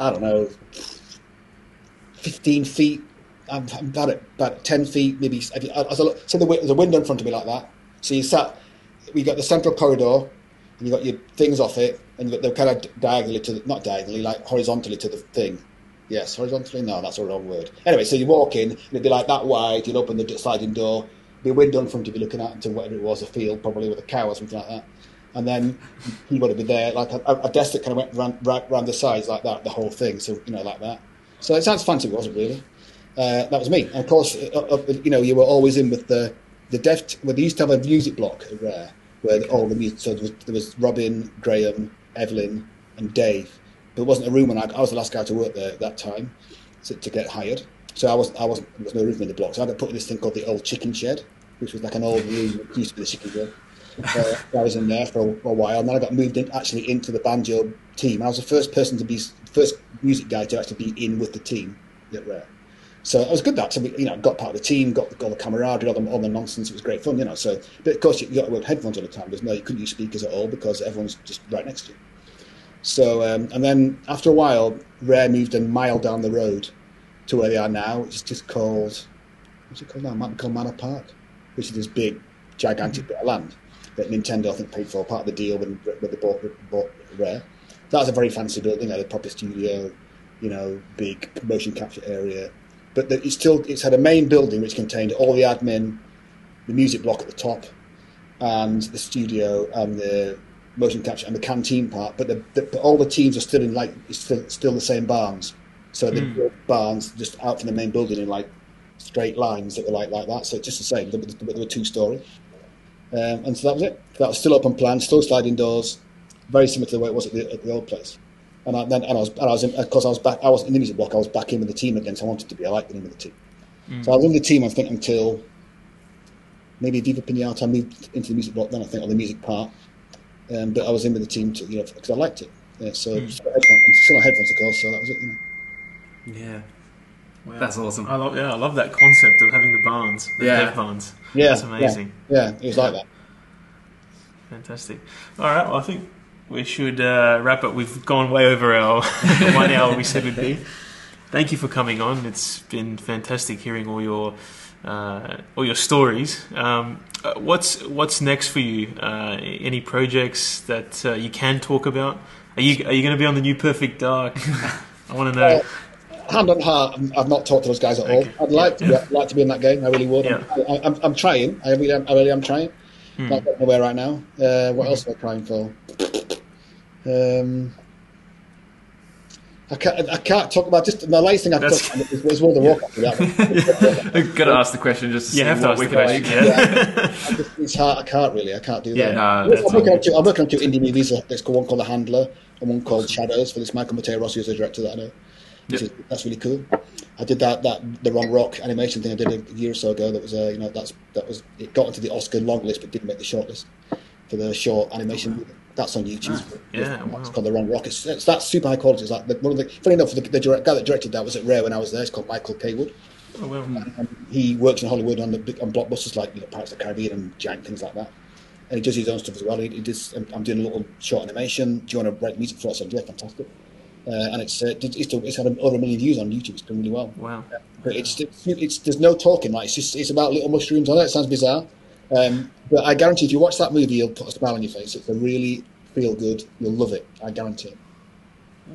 I don't know, 15 feet, I'm I'm about, it, about 10 feet, maybe. As I look, so there's a window in front of me like that. So you sat, we got the central corridor, you got your things off it, and you got them kind of diagonally to the, not diagonally, like horizontally to the thing. Yes, horizontally. No, that's a wrong word. Anyway, so you walk in, and it'd be like that wide. You'd open the sliding door, be a window in front of you looking out into whatever it was, a field, probably with a cow or something like that. And then he would be there, like a, a desk that kind of went round, round, round the sides like that, the whole thing. So you know, like that. So it sounds fancy, wasn't it? really. Uh, that was me. And of course, uh, uh, you know, you were always in with the the dev. T- well, they used to have a music block at Rare where all the music. So there was, there was Robin, Graeme, Eveline, and Dave. But it wasn't a room, and I, I was the last guy to work there at that time to, to get hired. So I wasn't. I wasn't. There was no room in the block. So I got put in this thing called the old chicken shed, which was like an old room. It used to be the chicken shed. Uh, I was in there for a, a, while, and then I got moved in, actually into the banjo team. I was the first person to be first music guy to actually be in with the team at Rare. So it was good that. So we, you know, got part of the team, got, got the camaraderie, all the, all the nonsense. It was great fun, you know. So, but of course, you, you got to wear headphones all the time. There's no, you couldn't use speakers at all because everyone's just right next to you. So, um, and then after a while, Rare moved a mile down the road to where they are now, which is just called, what's it called now? Might be called Manor Park, which is this big, gigantic bit of land that Nintendo, I think, paid for part of the deal when, when they bought, bought Rare. That was a very fancy building, had a proper studio, you know, big motion capture area. But the, it's still it's had a main building which contained all the admin, the music block at the top, and the studio and the motion capture and the canteen part. But, the, the, but all the teams are still in like still, still the same barns. So the mm. barns just out from the main building in like straight lines that were like like that. So it's just the same. But they were two story. Um, and so that was it. That was still open plan, still sliding doors, very similar to the way it was at the, at the old place. And I, then, and I was, and I was, in, of course, I was back. I was in the music block. I was back in with the team again. So I wanted to be. I liked the name of the team. Mm. So I was in the team. I think until maybe Viva Pinata. I moved into the music block. Then I think on the music part. Um, but I was in with the team to, you know, because I liked it. Yeah, so mm. still, headphones, still on headphones, of course. So that was it. You know. Yeah. Wow. That's awesome. I love, yeah, I love that concept of having the barns, the Yeah. dev barns. Yeah, That's amazing. Yeah, it was like that. Fantastic. All right, well, I think we should uh, wrap up. We've gone way over our one hour we said we'd be. Thank you for coming on. It's been fantastic hearing all your uh, all your stories. Um, uh, what's what's next for you? Uh, any projects that uh, you can talk about? Are you are you going to be on the new Perfect Dark? I want to know. Hand on heart, I'm- I've not talked to those guys at all. Okay. I'd like to, be, I'd like to be in that game. I really would. Yeah. I, I'm, I'm trying. I really, am, I really am trying. Hmm. Not getting nowhere right now. Uh, what else am I crying for? Um, I can't. I can't talk about just the latest thing I've That's- talked about is, is World of Warcraft. That one. Got to ask the question just to You see have to ask we the can actually question. get. Yeah. I just, it's hard. I can't really. I can't do Yeah, that. no, I'm, that's working on two, I'm working on two indie movies. There's one called The Handler and one called Shadows for this Michael Matteo Rossi who's the director that I know. Which is, that's really cool. I did that that the Wrong Rock animation thing I did a year or so ago. That was uh, you know that's that was it got into the Oscar long list but didn't make the short list for the short animation. movie. That's on YouTube. Yeah, it's wow. called The Wrong Rock. It's, it's that's super high quality. It's like the, one of the funny enough the, the direct, guy that directed that was at Rare when I was there. It's called Michael Cawood. Oh, well. And he works in Hollywood on the on blockbusters like you know, Pirates of the Caribbean and giant things like that. And he does his own stuff as well. He, he does. I'm, I'm doing a little short animation. Do you want to write music for us? I'm fantastic. Uh, and it's, uh, it's it's had over a million views on YouTube. It's done really well. Wow. But it's, it's, it's there's no talking. Like it's just it's about little mushrooms. I know it sounds bizarre, um, but I guarantee if you watch that movie, you'll put a smile on your face. It's a really feel good. You'll love it. I guarantee. it.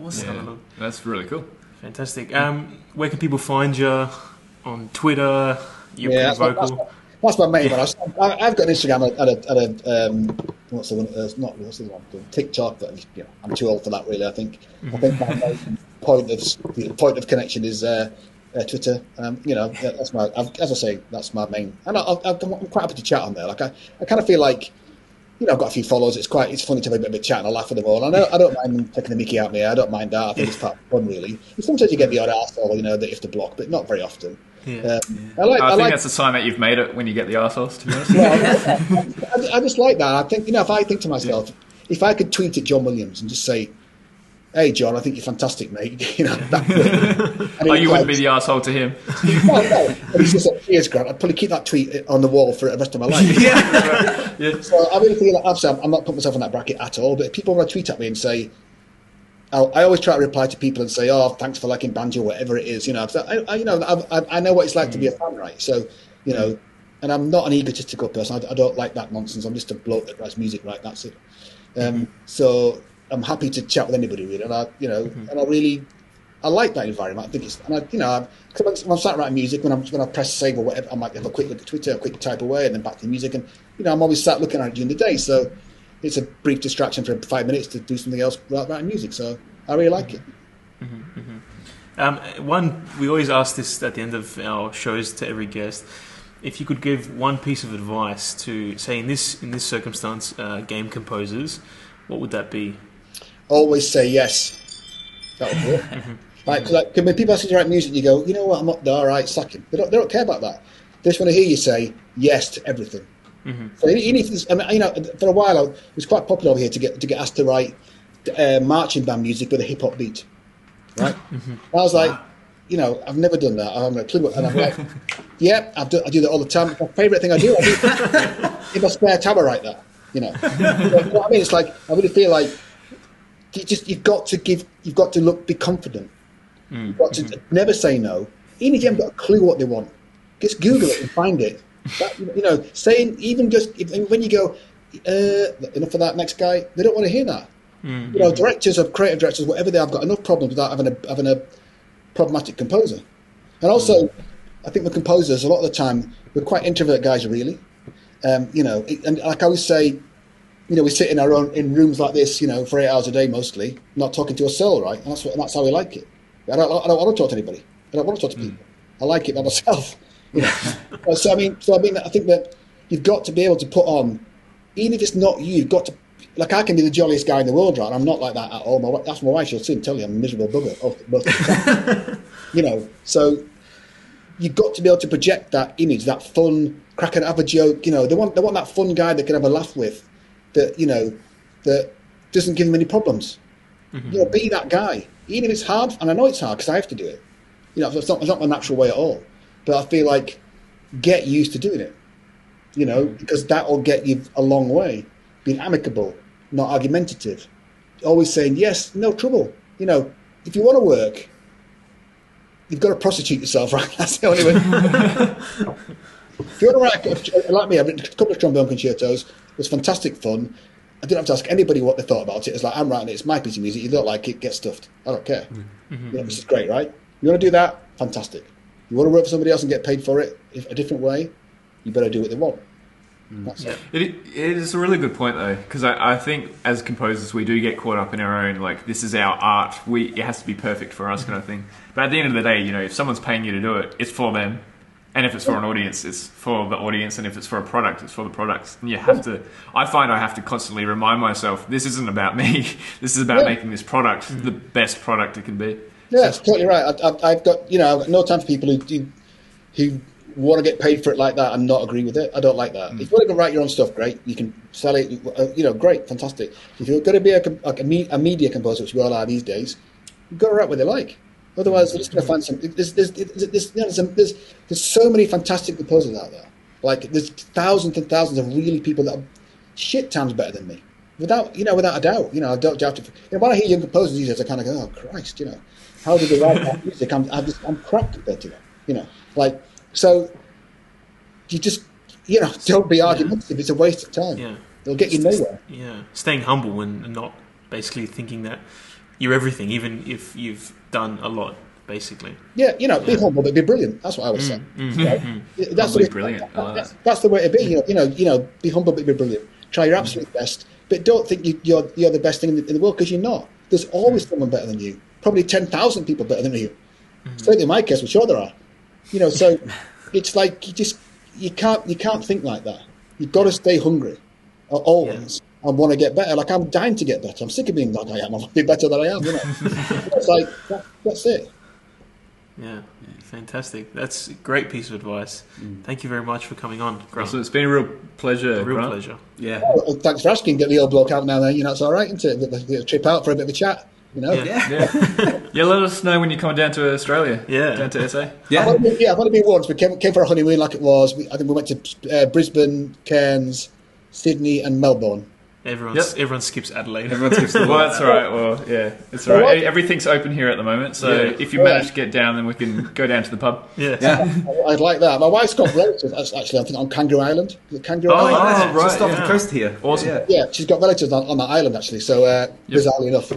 Awesome. Yeah, that's really cool. Fantastic. Um, where can people find you? On Twitter? You're Yeah, pretty that's, my- that's, vocal. my- that's my main one. I, I've got an Instagram at a, at a um, what's the one? Uh, not what's the one? TikTok, but you know, I'm too old for that. Really, I think. I think my main point of the point of connection is uh, uh, Twitter. Um, you know, that's my. I've, as I say, that's my main. And I, I'm quite happy to chat on there. Like I, I kind of feel like you know, I've got a few followers. It's quite, it's funny to have a bit of a chat and laugh with them all. I don't, I don't mind them taking the mickey out of me. I don't mind that. I think it's part of fun, really. And sometimes you get the odd arsehole, you know, that you have to block, but not very often. Yeah. Um, I like, I, I, think like, that's a sign that you've made it when you get the arseholes, to be honest. I, I just like that. I think, you know, if I think to myself, if I could tweet at John Williams and just say, "Hey, John, I think you're fantastic, mate," you know, that's it. And oh, you wouldn't be the arsehole to him. No, no. And he's just like, "Cheers, Grant." I'd probably keep that tweet on the wall for the rest of my life. Yeah. So I really feel like obviously I'm, I'm not putting myself in that bracket at all. But if people want to tweet at me and say, I'll, I always try to reply to people and say, "Oh, thanks for liking banjo, whatever it is." You know, I, I, you know, I, I- know what it's like to be a fan, right? So, you know, mm. and I'm not an egotistical person. I, I don't like that nonsense. I'm just a bloke that writes music, right? That's it. Um, mm-hmm. So I'm happy to chat with anybody, really. And I, you know, mm-hmm. and I really, I like that environment. I think it's, and I, you know, I'm, cause when I'm sat writing music, when I'm when I press save or whatever, I might have a quick look at Twitter, a quick type away, and then back to the music. And you know, I'm always sat looking at it during the day, so it's a brief distraction for five minutes to do something else without writing music. So I really like it. Um, one, we always ask this at the end of our shows to every guest. If you could give one piece of advice to, say, in this in this circumstance, uh, game composers, what would that be? Always say yes. That would work. Like, 'cause like, when people ask you to write music, you go, you know what, I'm not all right, him. They don't, they don't care about that. They just want to hear you say yes to everything. Mm-hmm. So even if this, I mean, you know, for a while, it was quite popular over here to get to get asked to write uh, marching band music with a hip hop beat, right? Mm-hmm. And I was like, you know, I've never done that. I haven't a clue. What, and I'm like, yeah, I do, I do that all the time. My favourite thing I do, I do in my spare time, I write that. You know, you know what I mean? It's like I really feel like you just you've got to give, you've got to look, be confident. Mm, you've got to mm-hmm. never say no, even if you haven't got a clue what they want. Just Google it and find it. That, you know, saying even just if, when you go, uh, enough of that next guy, they don't want to hear that. You know, directors of creative directors, whatever they have, got enough problems without having a having a problematic composer. And also, I think the composers a lot of the time we're quite introvert guys, really. Um, you know, and like I always say, you know, we sit in our own in rooms like this, you know, for eight hours a day mostly, not talking to a soul, right? And that's what, and that's how we like it. I don't, I don't want to talk to anybody. I don't want to talk to people. I like it by myself. Know? so I mean, so I mean, I think that you've got to be able to put on, even if it's not you, you've got to. Like I can be the jolliest guy in the world, right? I'm not like that at all. My, that's my wife. She'll soon tell you I'm a miserable bugger. Oh, most of the time. you know, so you've got to be able to project that image, that fun, crack and have a joke. You know, they want they want that fun guy they can have a laugh with, that you know, that doesn't give them any problems. Mm-hmm. You know, be that guy, even if it's hard. And I know it's hard because I have to do it. You know, it's not it's not my natural way at all. But I feel like get used to doing it. You know, mm. because that will get you a long way. Being amicable, not argumentative, always saying yes, no trouble. You know, if you want to work, you've got to prostitute yourself, right? That's the only way. if you want to write, like me, I've written a couple of trombone concertos. It was fantastic fun. I didn't have to ask anybody what they thought about it. It's like, I'm writing it, it's my piece of music. You don't like it, get stuffed. I don't care. Mm. You know, this is great, right? You want to do that? Fantastic. You want to work for somebody else and get paid for it if, a different way? You better do what they want. Mm. That's it. It, it is a really good point though, because I, I think as composers we do get caught up in our own like this is our art. We it has to be perfect for us kind of thing. Mm-hmm. But at the end of the day, you know, if someone's paying you to do it, it's for them, and if it's for an audience, it's for the audience, and if it's for a product, it's for the products. And you have to. I find I have to constantly remind myself this isn't about me. This is about Yeah. making this product mm. the best product it can be. Yeah, that's totally right. I, I've got you know I've got no time for people who who, who want to get paid for it like that and not agree with it. I don't like that. If you want to go write your own stuff, great. You can sell it. uh, You know, great, fantastic. If you're going to be a, like a, me, a media composer, which we all are these days, you've got to write what they like. Otherwise, they're just going to find some. There's, there's, there's, there's, you know, there's, there's, there's so many fantastic composers out there. Like there's thousands and thousands of really people that are shit times better than me. Without you know, without a doubt. You know, I don't doubt it. You know, when I hear young composers these days, I kind of go, "Oh Christ!" You know, how do they write that music? I'm, I'm just, I'm crap compared to them. You know, like so. You just, you know, don't be argumentative. It's a waste of time. Yeah. It'll get you nowhere. Yeah, staying humble and not basically thinking that you're everything, even if you've done a lot. Basically, Yeah, you know, be humble but be brilliant. That's what I would mm, say. Mm. Right? That's Humbly the way, brilliant. Like that's, that's the way to be. You know, you know, you know, be humble but be brilliant. Try your mm. absolute best, but don't think you, you're you're the best thing in the, in the world because you're not. There's always someone better than you. Probably ten thousand people better than you. Certainly mm-hmm. in my case, I'm sure there are. You know, so it's like you just you can't you can't think like that. You've got to stay hungry, always Owens and want to get better. Like I'm dying to get better. I'm sick of being like I am. I want to be better than I am. You know, it's like that, that's it. Yeah, fantastic. That's a great piece of advice. Mm. Thank you very much for coming on, Grant. So it's been a real pleasure. a real Grant. pleasure. Yeah. Well, thanks for asking. Get the old bloke out now. Then you know it's all right, isn't it? Get a trip out for a bit of a chat. You know. Yeah. Yeah. Yeah, let us know when you come down to Australia. Yeah. Down to SA. I've Yeah. only been, yeah, I've only been once. We came, came for a honeymoon like it was. We, I think we went to uh, Brisbane, Cairns, Sydney, and Melbourne. Everyone, Yep. everyone skips Adelaide. Everyone skips the Well, that's all right. Well, yeah, it's all Well, right. Everything's open here at the moment, so Yeah. if you manage to get down, then we can go down to the pub. yeah. Yeah. I- I'd like that. My wife's got relatives that's actually. I think on Kangaroo Island. Is it Kangaroo Oh, Island? yeah. Oh, Just. Off yeah. the coast here. Awesome. Yeah. Yeah, she's got relatives on, on that island actually. So uh, bizarrely enough,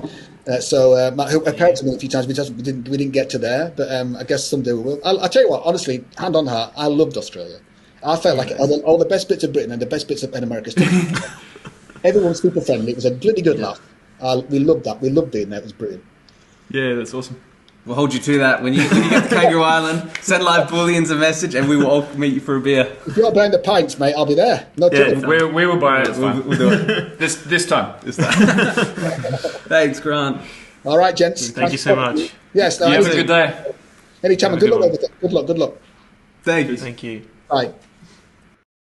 uh, so uh, my, her parents have been a few times. We, didn't we didn't get to there, but um, I guess someday we will. I'll, I'll tell you what, honestly, hand on heart, I loved Australia. I felt like all the, all the best bits of Britain and the best bits of America. Everyone's super friendly. It was a bloody good laugh. Uh, we loved that. We loved being there. It was brilliant. Yeah, that's awesome. We'll hold you to that. When you, when you get to Kangaroo Island, send live bullions a message and we will all meet you for a beer. If you're buying the pints, mate, I'll be there. No Yeah, trouble. We, we will buy it. We'll, we'll do it. This this time. Thanks, Grant. All right, gents. Thank you so much. Yes. No, You have a good day. Anytime. Have Good good luck. one. with. Good luck. Good luck. Thanks. Thank you. Bye.